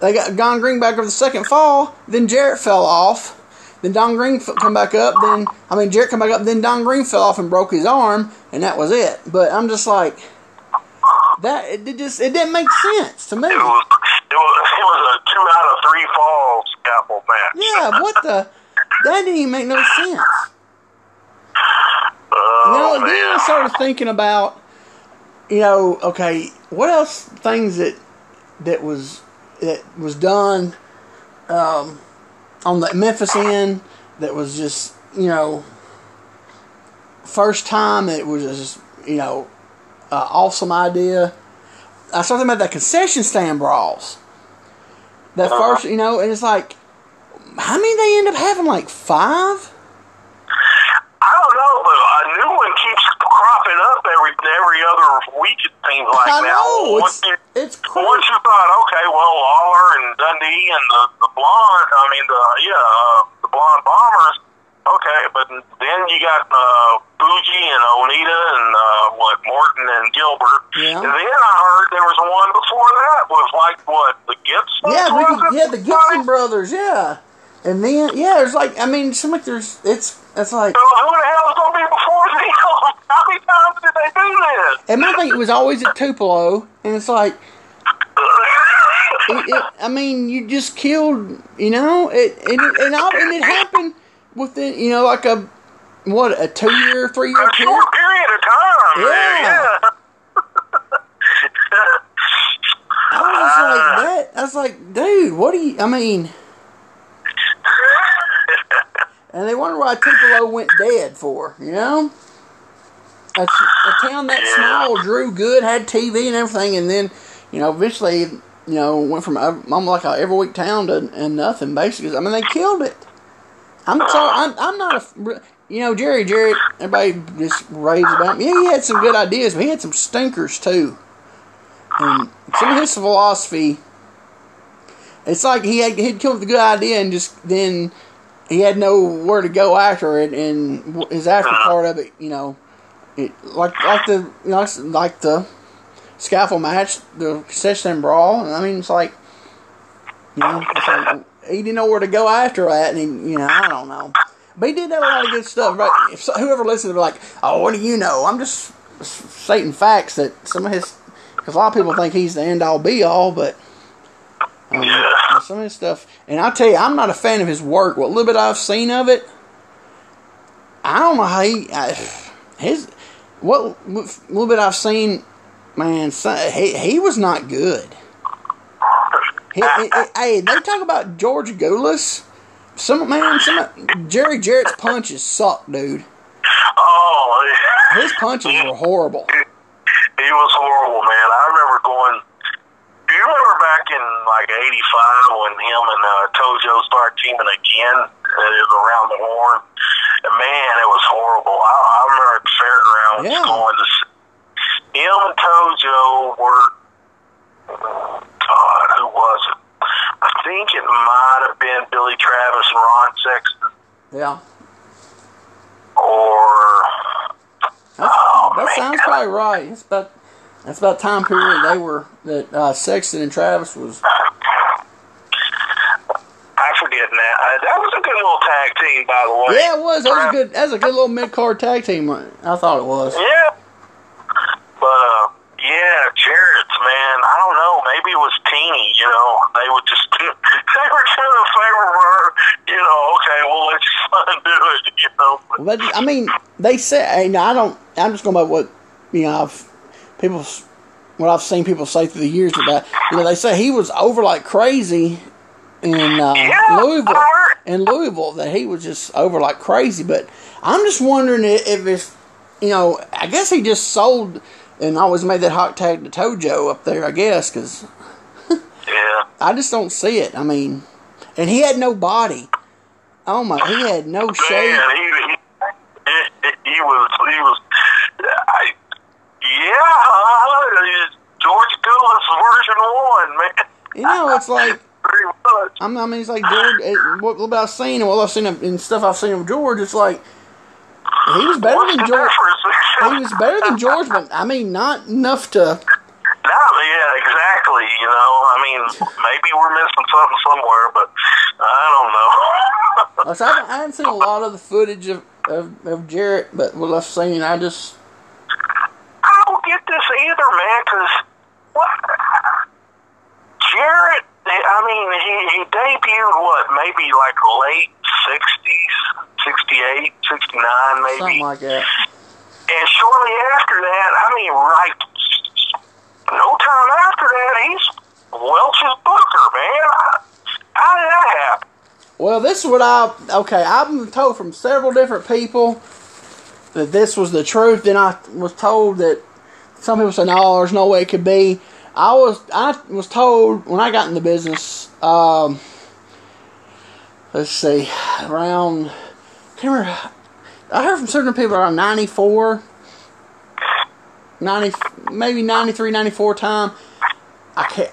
they got Don Green back over the second fall. Then Jarrett fell off. Then Don Green f- come back up. Then I mean Jarrett come back up. Then Don Green fell off and broke his arm, and that was it. But I'm just like that. It did just it didn't make sense to me. It was. It was. It was a two out of three falls scaffold match. Yeah, what the? That didn't even make no sense. <laughs> Oh, You know, then man. I started thinking about, you know, okay, what else things that that was that was done um, on the Memphis end that was just you know first time it was just you know uh, awesome idea. I started thinking about that concession stand brawls. That Uh-huh. first, you know, and it's like, how many they end up having? Like five. I don't know, but a new one keeps cropping up every every other week. It seems like I now. know Once it's you, it's crazy. once you thought, okay, well, Lawler and Dundee and the the blonde, I mean the yeah, uh, the blonde bombers. Okay, but then you got uh, Fuji and Onita and uh, what Morton and Gilbert. Yeah. And then I heard there was one before that was like what the Gibson. Yeah, yeah, the Gibson brothers, yeah. And then yeah, there's like I mean, it seems like there's it's it's like So who the hell is going to be before them? <laughs> How many times did they do this? and think it was always at Tupelo, and it's like it, it, I mean, you just killed, you know, it and it, and, all, and it happened within, you know, like a what a two year, three year a period. short period of time. Yeah. yeah. <laughs> I was like that. I was like, dude, what do you? I mean, and they wonder why Tupelo went dead for, you know. A, a town that small drew good, had TV and everything, and then, you know, eventually, you know, went from uh, a- almost like a every week town to and nothing. Basically, I mean, they killed it. I'm sorry, I'm, I'm not a, you know, Jerry Jarrett. Everybody just raves about him. Yeah, he had some good ideas, but he had some stinkers too. And some of his philosophy, it's like he had he'd come with a good idea and just then he had nowhere to go after it, and his after uh-huh. part of it, you know, it like like the you know like the scaffold match, the session brawl. I mean, it's like you know, it's like he didn't know where to go after that, and he, you know, I don't know. But he did have a lot of good stuff. Right? If so, whoever listens to it, like, oh, what do you know? I'm just stating facts that some of his, because a lot of people think he's the end all be all, but um, Yeah. some of his stuff. And I tell you, I'm not a fan of his work. What little bit I've seen of it, I don't know how he I, his what little bit I've seen, man. son, He he was not good. He, he- he- hey, they talk about George Gulas. Some man, some Jerry Jarrett's punches suck, dude. Oh, His punches were horrible. he was horrible, man. I remember going. You remember back in like '85 when him and uh, Tojo started teaming again? Uh, it was around the horn. And man, it was horrible. I, I remember at fairgrounds Yeah. going to see him and Tojo were. God, who was it? I think it might have been Billy Travis and Ron Sexton, Yeah, or that's, Oh, that man. sounds probably right. It's about that's about time period they were that uh, Sexton and Travis was. I forget now. Uh, that was a good little tag team, by the way. Yeah, it was. That was a good. That was a good little mid card tag team. I thought it was. Yeah. But, uh, yeah, Jarrett's, man, I don't know. Maybe it was teeny, you know. They would just, <laughs> they were doing a favor for her, you know, okay, well, let your son <laughs> do it, you know. But I mean, they say, and I don't. I'm just going by what you know. I've, people, what I've seen people say through the years about. You know, they say he was over like crazy in uh, Yeah, Louisville. In Louisville, that he was just over like crazy. But I'm just wondering if, if, if you know, I guess he just sold and always made that hot tag to Tojo up there. I guess because Yeah. I just don't see it. I mean, and he had no body. Oh my, he had no shape. He, he, he, he was, he was, I, yeah, George Gulas version one, man. You know, it's like <laughs> Pretty much. I'm, I mean, it's like George. It, what, what I've seen and what I've seen and stuff I've seen of George, it's like he was better What's than George. He was better than George, but I mean, not enough to. <laughs> No, yeah, exactly. You know, I mean, maybe we're missing something somewhere, but I don't know. <laughs> Like, I haven't, I seen a lot of the footage of, of, of Jarrett, but what I've seen, I just I don't get this either, man. Because what Jarrett? I mean, he he debuted what? Maybe like late sixties, 68, 69 maybe. something like that. and shortly after that, I mean, right, no time after that, he's Welch's Booker, man. How did that happen? Well, this is what I okay. I've been told from several different people that this was the truth. Then I was told that some people say, no, there's no way it could be. I was I was told when I got in the business. Um, let's see, around. I can't remember. I heard from certain people around '94. 90, maybe 93, 94 time. I can't.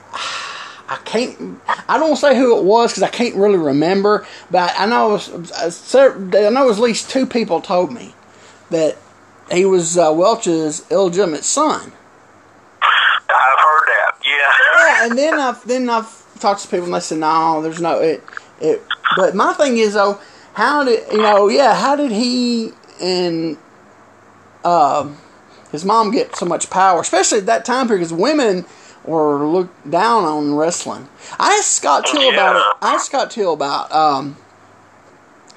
I can't. I don't say who it was because I can't really remember. But I, know it was. I know at least two people told me that he was uh, Welch's illegitimate son. I've heard that. Yeah. Yeah, and then I've then I've talked to people and they said no, there's no it. It. But my thing is though, how did you know? Yeah, how did he and um, his mom get so much power, especially at that time period? Because women were looked down on wrestling. I asked Scott Teal Yeah. about it. I asked Scott Teal about um,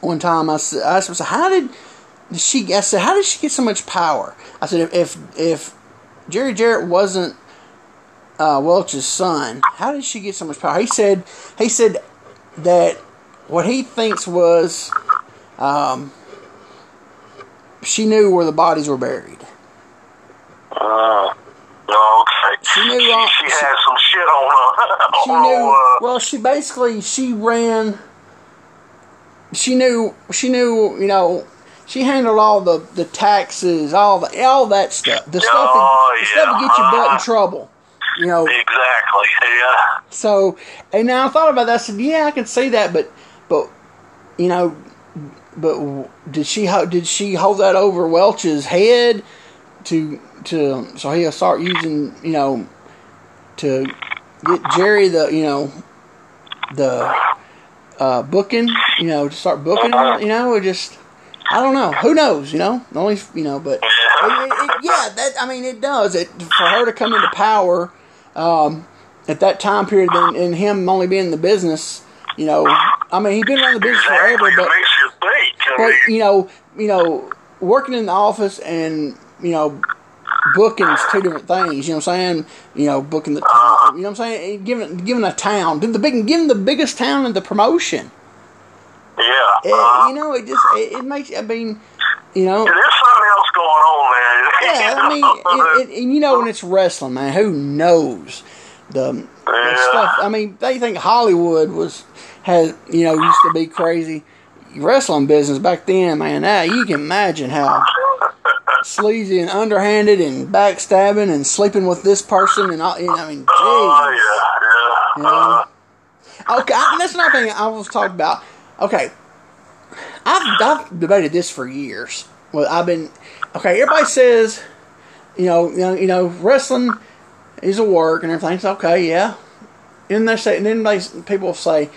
one time. I asked him, I said, "How did she?" I said, "How did she get so much power?" I said, "If if, if Jerry Jarrett wasn't uh, Welch's son, how did she get so much power?" He said, "He said that what he thinks was." Um, she knew where the bodies were buried. Uh, okay. She knew She, she she- had some shit on her. <laughs> she knew uh, well she basically she ran she knew she knew you know she handled all the the taxes all the all that stuff the stuff that, Oh, the stuff that get your butt in trouble you know exactly. Yeah. so and now i thought about that i said yeah i can see that but but you know but did she did she hold that over welch's head to to so he'll start using you know to get Jerry the you know the uh, booking you know to start booking him, you know or just I don't know who knows you know the only you know but it, it, it, yeah that I mean it does it for her to come into power um, at that time period and, and him only being in the business you know I mean he's been around the business forever but you. But you know, you know, working in the office and you know, booking's two different things. You know what I'm saying? You know, booking the town. You know what I'm saying? Giving giving a town, the big, giving the biggest town in the promotion. Yeah. It, uh, you know, it just it, it makes. I mean, you know. there's something else going on there. <laughs> Yeah, I mean, it, it, and you know, when it's wrestling, man, who knows the, the Yeah. stuff? I mean, they think Hollywood was has you know used to be crazy. Wrestling business back then, man, now you can imagine how sleazy and underhanded and backstabbing and sleeping with this person and all. You know, I mean, Oh, geez. yeah, yeah. Uh, Okay, I- that's another thing I was talking about. Okay, I've, I've debated this for years. Well, I've been okay. Everybody says, you know, you know, you know, wrestling is a work and everything's okay. Yeah, and they say, and then they people say,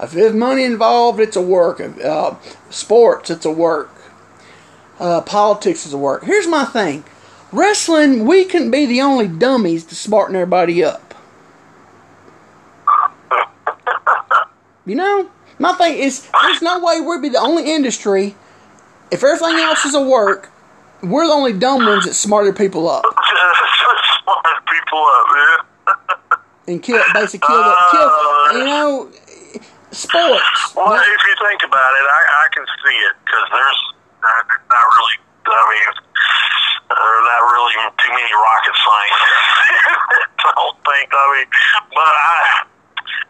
if there's money involved, it's a work. Uh, sports, it's a work. Uh, politics is a work. Here's my thing: wrestling, we can be the only dummies to smarten everybody up. You know, my thing is, there's no way we'd be the only industry. If everything else is a work, we're the only dumb ones that smarter people up <laughs> smart people up, man. <laughs> and kill, basically kill the kill. You uh, know, sports. Well, if you think about it, I, I can see it because there's not, not really. I mean, there's not really too many rocket science. <laughs> I don't think. I mean, but I,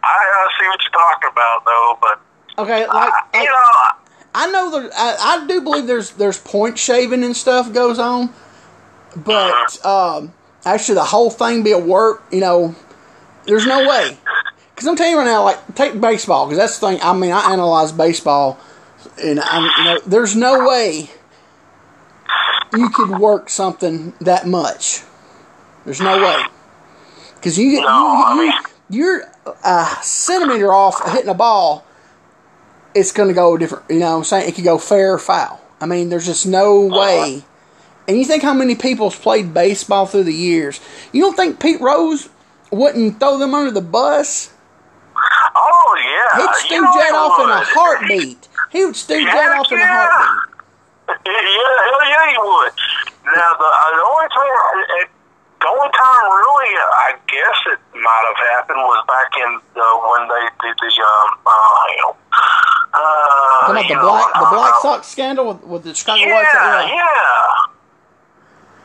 I, I see what you're talking about, though. But Okay, like, you like know, I know there. I, I do believe there's there's point shaving and stuff goes on, but um, actually the whole thing be a work. You know, there's no way. Because I'm telling you right now, like take baseball because that's the thing. I mean, I analyze baseball, and I'm you know, there's no way you could work something that much. There's no way. Because you, No, I you, you, mean- you're a centimeter off hitting a ball, it's going to go different. You know what I'm saying? It could go fair or foul. I mean, there's just no way. And you think how many people's played baseball through the years? You don't think Pete Rose wouldn't throw them under the bus? oh yeah, He'd you stew know Jet off in a heartbeat. He would Jet Heck off in a heartbeat. <laughs> Yeah, hell yeah, he would. Now the, the only thing, the only time really, I guess it might have happened was back in uh, when they did the um, uh, you know, uh, Talking about you the know, black the Black Sox scandal with, with the Chicago Yeah, White Sox. yeah,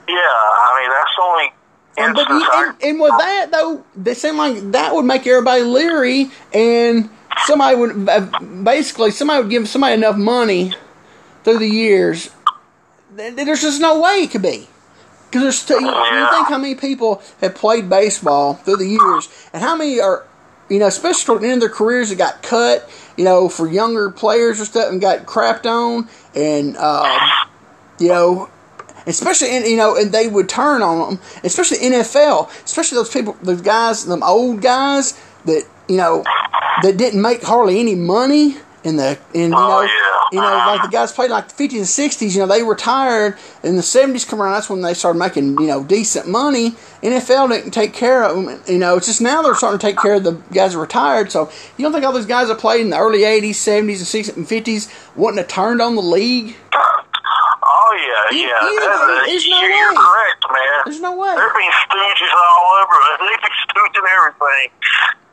yeah. I mean, that's the only And, but you, I- and, and with that though, they seem like that would make everybody leery, and somebody would uh, basically somebody would give somebody enough money through the years. There's just no way it could be. Because there's you, you think how many people have played baseball through the years, and how many are, you know, especially toward the end of their careers, that got cut, you know, for younger players or stuff, and got crapped on, and um, you know, especially in you know, and they would turn on them, especially NFL, especially those people, those guys, them old guys that you know that didn't make hardly any money in the in you Oh, know yeah. you know like uh-huh. the guys played like the 50s and 60s you know they retired in the 70s come around that's when they started making you know decent money NFL didn't take care of them you know it's just now they're starting to take care of the guys that retired so you don't think all those guys that played in the early 80s 70s and 60s and 50s wouldn't have turned on the league Oh yeah, yeah. you- That- there's no you're, you're way. correct, man. there's no way There be stooges all over. They be stooging everything.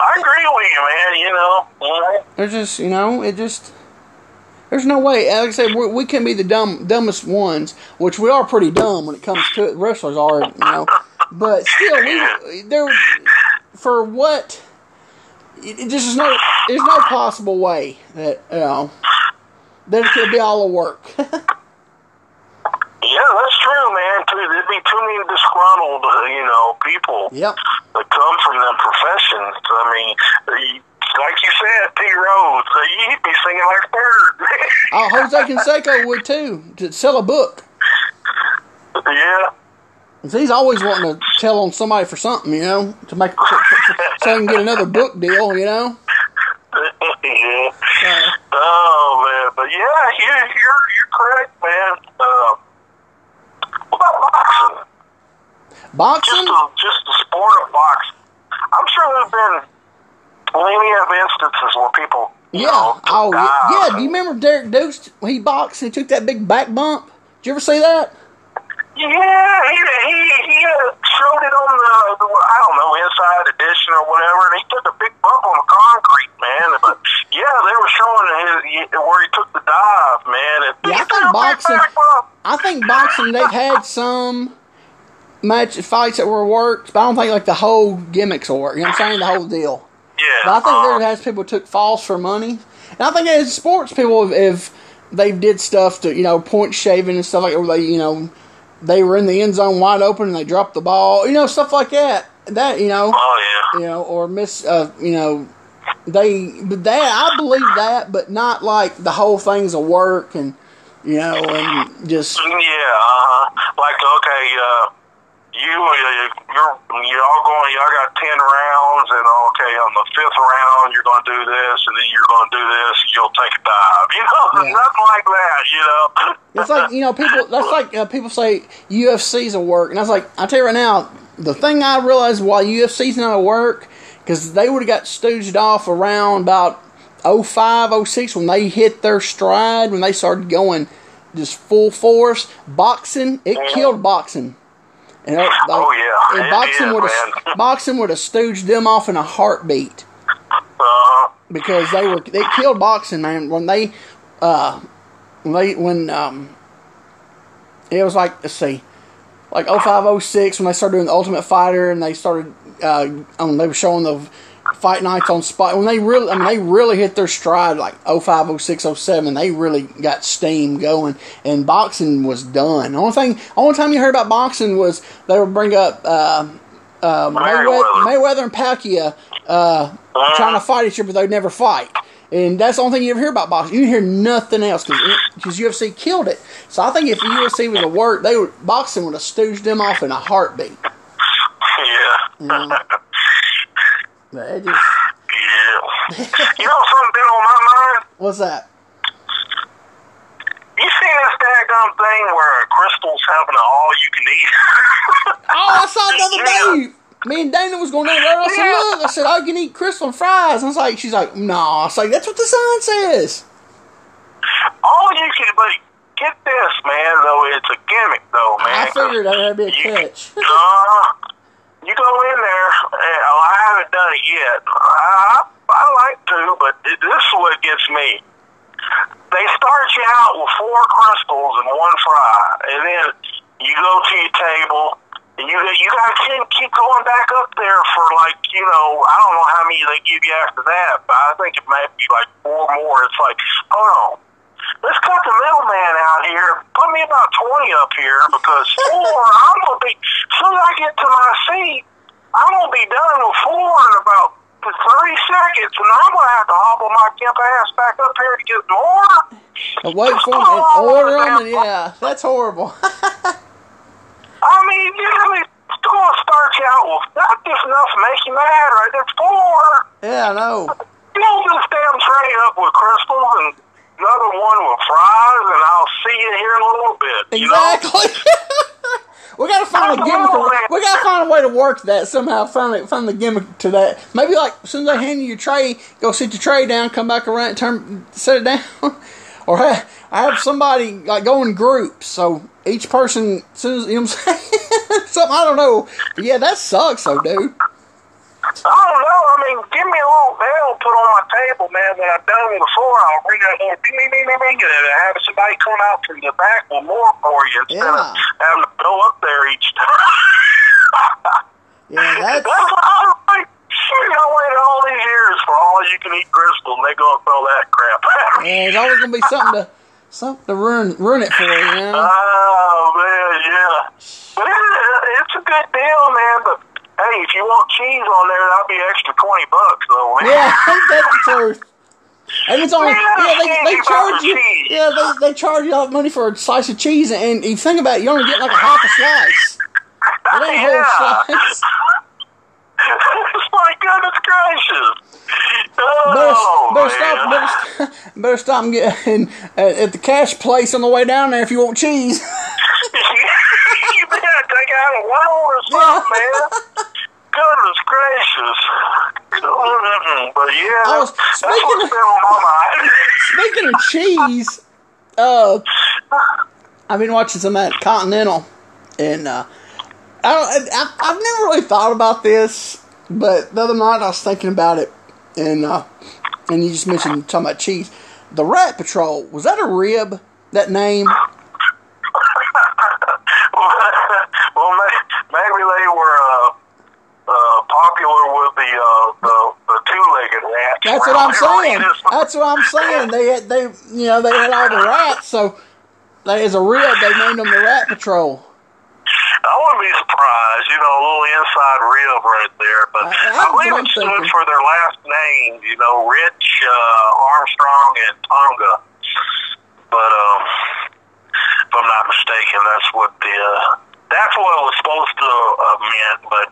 I agree with you, man. You know. Mhm. There's just, you know, it just. There's no way. Like I said, we, we can be the dumb, dumbest ones, which we are pretty dumb when it comes to it. Wrestlers are, you know, but still, we there for what? It, it just is no. There's no possible way that you know that it could be all a work. <laughs> Yeah, that's true, man. Too, there'd be too many disgruntled, uh, you know, people yep. that come from them professions. I mean, like you said, Pete Rose, uh, he'd be singing like bird. Oh, Jose Canseco would too to sell a book. Yeah. He's always wanting to tell on somebody for something, you know, to make so he can get another book deal, you know. <laughs> yeah. So, Oh man, but yeah, you, you're you're correct, man. Uh, what about boxing? Just boxing. the, just the sport of boxing. I'm sure there've been plenty of instances where people, Yeah. know, Oh, yeah. yeah. Do you remember Derek Dukes when he boxed and he took that big back bump? Did you ever see that? Yeah, he he he uh, showed it on the, the I don't know inside edition or whatever, and he took a big bump on the concrete, man. But yeah, they were showing his where he took the dive, man. And Yeah, I think took a big boxing- back bump. I think boxing they've had some match fights that were worked, but I don't think like the whole gimmicks work. You know what I'm saying? The whole deal. Yeah, But I think uh, there has people took falls for money, and I think as sports people, if they did stuff to you know point shaving and stuff like that, where they you know they were in the end zone wide open and they dropped the ball, you know stuff like that. That you know. Oh yeah. you know, or miss, uh, you know, they, but that, I believe that, but not like the whole thing's a work and, you know, and just, Yeah, uh, like okay, uh, you uh, you're y'all going, y'all got ten rounds, and okay, on the fifth round you're going to do this, and then you're going to do this, you'll take a dive. <laughs> You know, Yeah. nothing like that. You know. <laughs> it's like, you know, people, that's like uh, people say UFC's a work. And I was like, I tell you right now, the thing I realized why UFC's not a work, because they would have got stooged off around about 05, 06 when they hit their stride, when they started going just full force. Boxing, it killed boxing. And, uh, like, Oh, yeah. and boxing would have boxing would have stooged them off in a heartbeat Uh, because they were they killed boxing man when they uh when they when um it was like let's see like 0506 when they started doing the ultimate fighter and they started uh um, they were showing the fight nights on spot when they really I mean they really hit their stride like 05 06 07 they really got steam going and boxing was done the only thing only time you heard about boxing was they would bring up uh uh, Mayweather, Mayweather. And Pacquiao uh, trying to fight each other, but they'd never fight. And that's the only thing you ever hear about boxing. You hear nothing else because UFC killed it. So I think if UFC was a work, they would boxing would have stooged them off in a heartbeat. <laughs> yeah. know. It just, Yeah. you know something been on my mind? what's that? You seen this daggone thing where Krystal's having an all you can eat? Oh, I saw it the other day. Me and Dana was going there. I said, "Look," I said, "I can eat Krystal and fries." And I was like, "She's like, no." I was like, "That's what the sign says." All you can, but get this, man. Though it's a gimmick, though, man. I figured that'd be a You- catch. Uh, you go in there. And, oh, I haven't done it yet. I, I like to, but this is what gets me. They start you out with four Krystals and one fry, and then you go to your table. And you you gotta keep, keep going back up there for like you know I don't know how many they give you after that, but I think it might be like four more. It's like hold on, let's cut the middleman out here. Put me about 20 up here because four, I'm going to be, as soon as I get to my seat, I'm going to be done with four in about 30 seconds, and I'm going to have to hobble my gimp ass back up here to get more. And wait for them and order them, yeah, that's horrible. <laughs> I mean, you know, it's going to start you out with not just enough to make you mad, right? There's four. yeah, I know. Fill this damn tray up with Krystals and another one with fries, and I'll see you here in a little bit. Exactly. <laughs> we gotta find a gimmick. We gotta find a way to work that somehow. Find it, find the gimmick to that. Maybe like as soon as I hand you your tray, go sit your tray down, come back around, turn, <laughs> set it down, <laughs> or I have somebody like go in groups. So each person, as soon as you know what I'm saying, something I don't know. But yeah, that sucks, though, dude. I don't mean, give me a little bell put on my table, man. When I've done it before, I'll ring that little ding, ding, ding, ding, ding, and have somebody come out from the back with more for you instead Yeah. of having to go up there each <laughs> time. Yeah, that's That's what I was like. Shit, I waited all these years for all you can eat Krystal, and they go and throw that crap at <laughs> me. yeah, there's always gonna be something to something to ruin ruin it for you. You know? Oh man, yeah. But it, it's a good deal, man. But hey, if you want cheese on there, that'll be extra twenty bucks, though. Man. Yeah, <laughs> that's that the truth? And it's only Yeah, yeah they, they charge you cheese. yeah they, they charge you all money for a slice of cheese and you think about it you only get like a half a slice. It ain't a whole Yeah. slice. <laughs> My goodness gracious. Better, Oh, better man. stop better, <laughs> better stop and get in, at, at the cash place on the way down there if you want cheese. you better take out a loan or something, man. Goodness gracious. But yeah, I was- that's speaking of- been on my mind. Speaking of cheese, uh, I've been watching some that Continental, and uh, I don't, I, I've never really thought about this, but the other night I was thinking about it, and uh, and you just mentioned talking about cheese. The Rat Patrol was that a rib? That name? <laughs> well, may- maybe they were uh, popular with the uh, the, the two-legged rats. That's what I'm saying. That's what I'm saying. They had they you know they had all the rats, so they, as a rib they named them the Rat Patrol. I wouldn't be surprised, you know, a little inside rib right there. But I- I, believe it stood thinking. for their last names, you know, Rich, uh, Armstrong, and Tonga. But um, if I'm not mistaken, that's what the uh, that's what it was supposed to uh, meant. But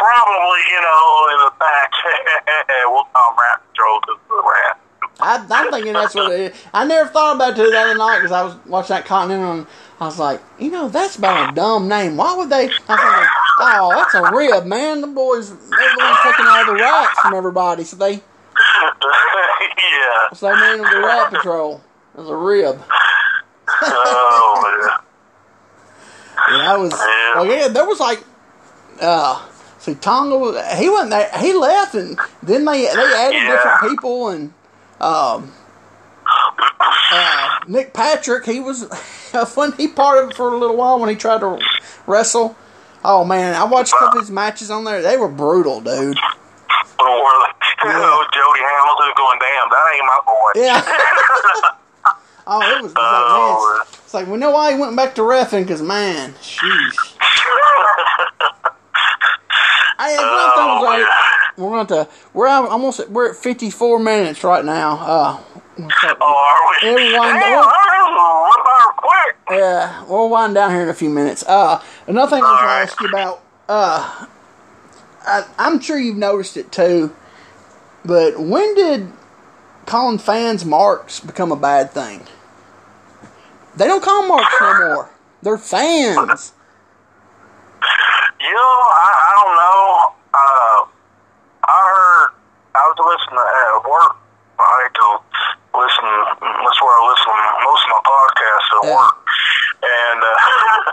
probably, you know, in the back, <laughs> we'll call Rat Patrol because the rat. I, I'm thinking that's what it is. I never thought about it the other night because I was watching that Continental and I was like, you know, that's about a dumb name. Why would they? I was thinking, oh, that's a rib, man. The boys, they're the ones taking all the rats from everybody, so they, <laughs> yeah. so they named them the Rat Patrol. It was a rib. Oh, yeah. <laughs> Yeah, I was. Yeah. Well, yeah, there was like, uh, see, Tonga was. He went there. He left, and then they they added Yeah. different people, and um, <laughs> uh, Nick Patrick. He was <laughs> when he part of it for a little while when he tried to wrestle. Oh man, I watched a couple of his matches on there. They were brutal, dude. Or, you know, Jody Hamilton going, damn, that ain't my boy. Yeah. <laughs> oh, it was. It was like, man, Oh, it's, it's like we know why he went back to refing because man, sheesh. Hey, Oh, thing was like, we're going to we're at- almost at, we're at 54 minutes right now. Uh, oh, are we? Everyone- Damn, I went by quick. yeah, we'll wind down here in a few minutes. Uh, another thing I was going to ask you about. Uh, I, I'm sure you've noticed it too, but when did calling fans marks become a bad thing? They don't call marks no more. They're fans. You know, I, I don't know. Uh, I heard, I was listening at work. I like to listen, that's where I listen most of my podcasts at Yeah. work. And uh, <laughs>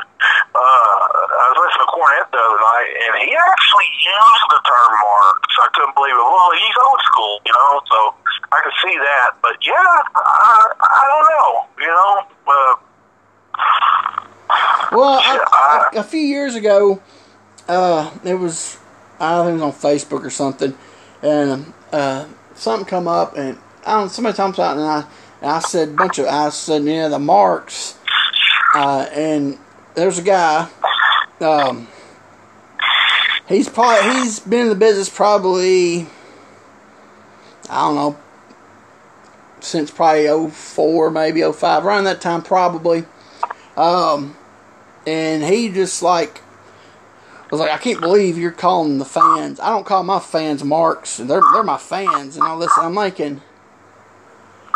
uh, I was listening to Cornette the other night, and he actually used the term marks. I couldn't believe it. Well, he's old school, you know, so I could see that. But yeah, I, I don't know, you know. Uh, Well, I, <laughs> I- a, a few years ago, uh, it was I think it was on Facebook or something, and uh, something come up, and I don't. Somebody me something, and I And I said, bunch of, I said, yeah, the marks. Uh, and there's a guy, um, he's probably, he's been in the business probably, I don't know, since probably 04, maybe 05, around that time probably. Um, and he just like was like, I can't believe you're calling the fans. I don't call my fans marks. and They're they're my fans and all this. I'm thinking,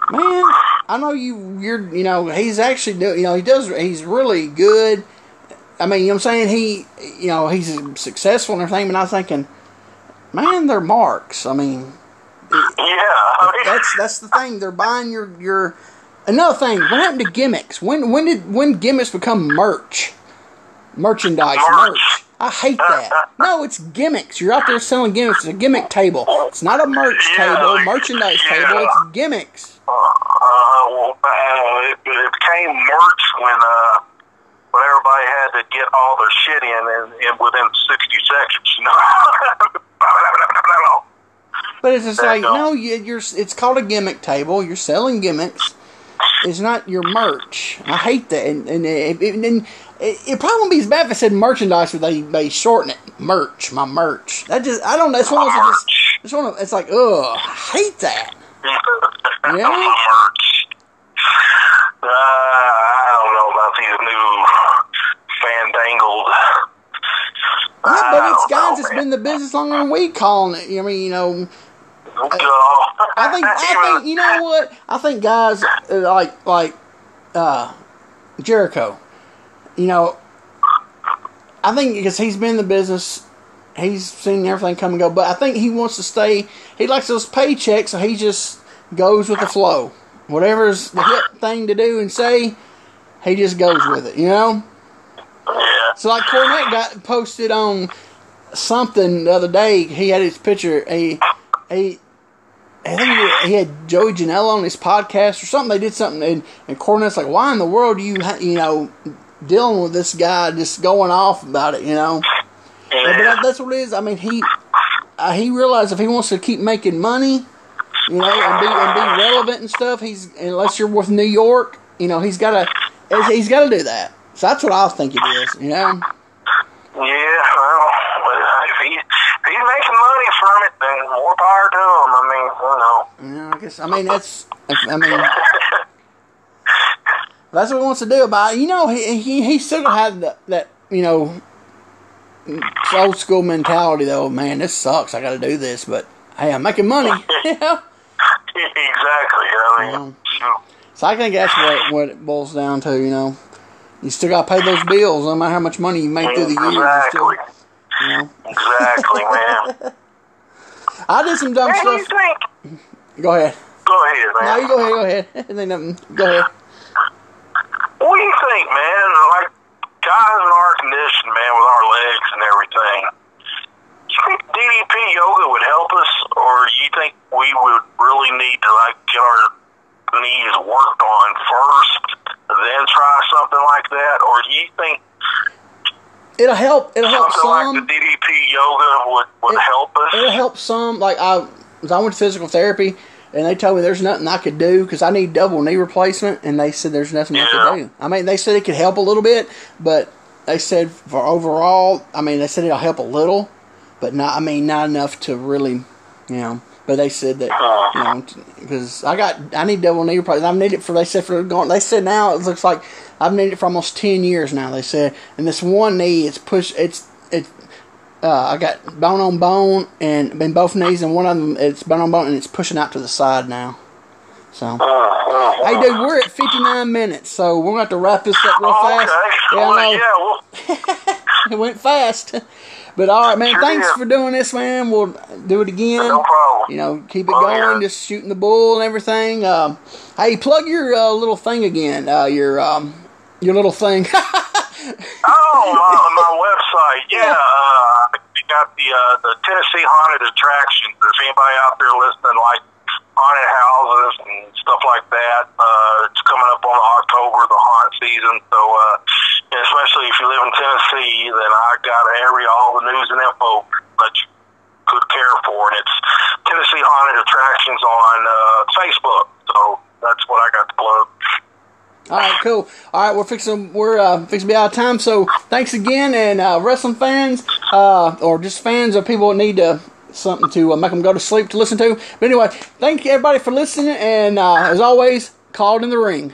man, I know you. You're you know he's actually do you know he does he's really good. I mean, you know what I'm saying? He you know he's successful and everything. But I was thinking, man, they're marks. I mean, yeah, <laughs> that's that's the thing. They're buying your your. Another thing, what happened to gimmicks? When when did when gimmicks become merch? Merchandise, merch. I hate that. No, it's gimmicks. You're out there selling gimmicks. It's a gimmick table. It's not a merch Yeah, table, like- merchandise yeah. table. It's gimmicks. uh, uh, well, uh, it, it became merch when uh, when everybody had to get all their shit in, in, in within sixty seconds. You know. <laughs> But it's just like no, you, you're. It's called a gimmick table. You're selling gimmicks. It's not your merch. I hate that. And and, it, it, and it, it probably wouldn't be as bad if I said merchandise, but they they shorten it. Merch, my merch. That just I don't know. It's one of those. it's one of. It's like ugh. I hate that. <laughs> yeah. Merch. Uh, I don't know about these new fandangled. Yeah, but it's don't know, guys that's man. been in the business longer than we calling it. I mean, you know. I think I <laughs> think you know what I think guys uh, like like uh, Jericho. You know, I think because he's been in the business, he's seen everything come and go. But I think he wants to stay. He likes those paychecks, so he just goes with the flow. Whatever's the hip thing to do and say, he just goes with it. You know. Yeah. So like Cornette got posted on something the other day. He had his picture. He he. I think he had Joey Janela on his podcast or something. They did something, and, and Cornette's like, "Why in the world are you, you know, dealing with this guy just going off about it?" You know, Yeah, but that, that's what it is. I mean, he uh, he realized if he wants to keep making money, you know, and be and be relevant and stuff, he's unless you're with New York, you know, he's got to he's got to do that. So that's what I think it is. You know. Yeah, well, if, he, if he's making then more power to him. I mean, you know. Yeah, I guess. I mean, that's. I mean, that's what he wants to do. But you know, he he, he still had that, that you know old school mentality though. Man, this sucks. I got to do this, but hey, I'm making money. <laughs> you know? exactly. I mean, Um, So I think that's what what it boils down to. You know, you still got to pay those bills, no matter how much money you make through the year. exactly. You know, Exactly, man. <laughs> I did some dumb What do you stuff. think? Go ahead. Go ahead, man. No, you go ahead. Go ahead. <laughs> Ain't nothing. Go ahead. What do you think, man? Like guys in our condition, man, with our legs and everything. Do you think DDP yoga would help us, or you think we would really need to like get our knees worked on first, then try something like that, or do you think It'll help. It'll help some. like the DDP yoga would would It- help us? It'll help some. Like I, I went to physical therapy, and they told me there's nothing I could do because I need double knee replacement, and they said there's nothing I Yeah. could do. I mean, they said it could help a little bit, but they said for overall, I mean, they said it'll help a little, but not. I mean, not enough to really, you know. But they said that you know because I got I need double knee replacement. I need it for they said for going. They said now it looks like I've needed it for almost ten years now. They said, and this one knee it's push it's it's uh, I got bone on bone and been both knees, and one of them it's bone on bone, and it's pushing out to the side now. So, Uh, uh, hey, dude, we're at 59 minutes, so we're gonna have to wrap this up real oh, fast. okay. Yeah, well, yeah, <laughs> well, it went fast, but all right, man. Sure thanks for doing this, man. We'll do it again. no problem. You know, keep it Oh, going, yeah. just shooting the bull and everything. Um, hey, plug your uh, little thing again. Uh, your um, your little thing. <laughs> Oh, my, my website. Yeah, uh, you got the uh, the Tennessee haunted attractions. If anybody out there listening like haunted houses and stuff like that, uh, it's coming up on October, the haunt season. So, uh, especially if you live in Tennessee, then I got every all the news and info that you could care for, and it's Tennessee haunted attractions on uh, Facebook. So that's what I got to plug. All right, cool. All right, we're fixing we're uh, fixing to be out of time. So thanks again, and uh, wrestling fans, uh, or just fans of people that need to something to uh, make them go to sleep to listen to. But anyway, thank you everybody for listening, and uh, as always, called in the ring.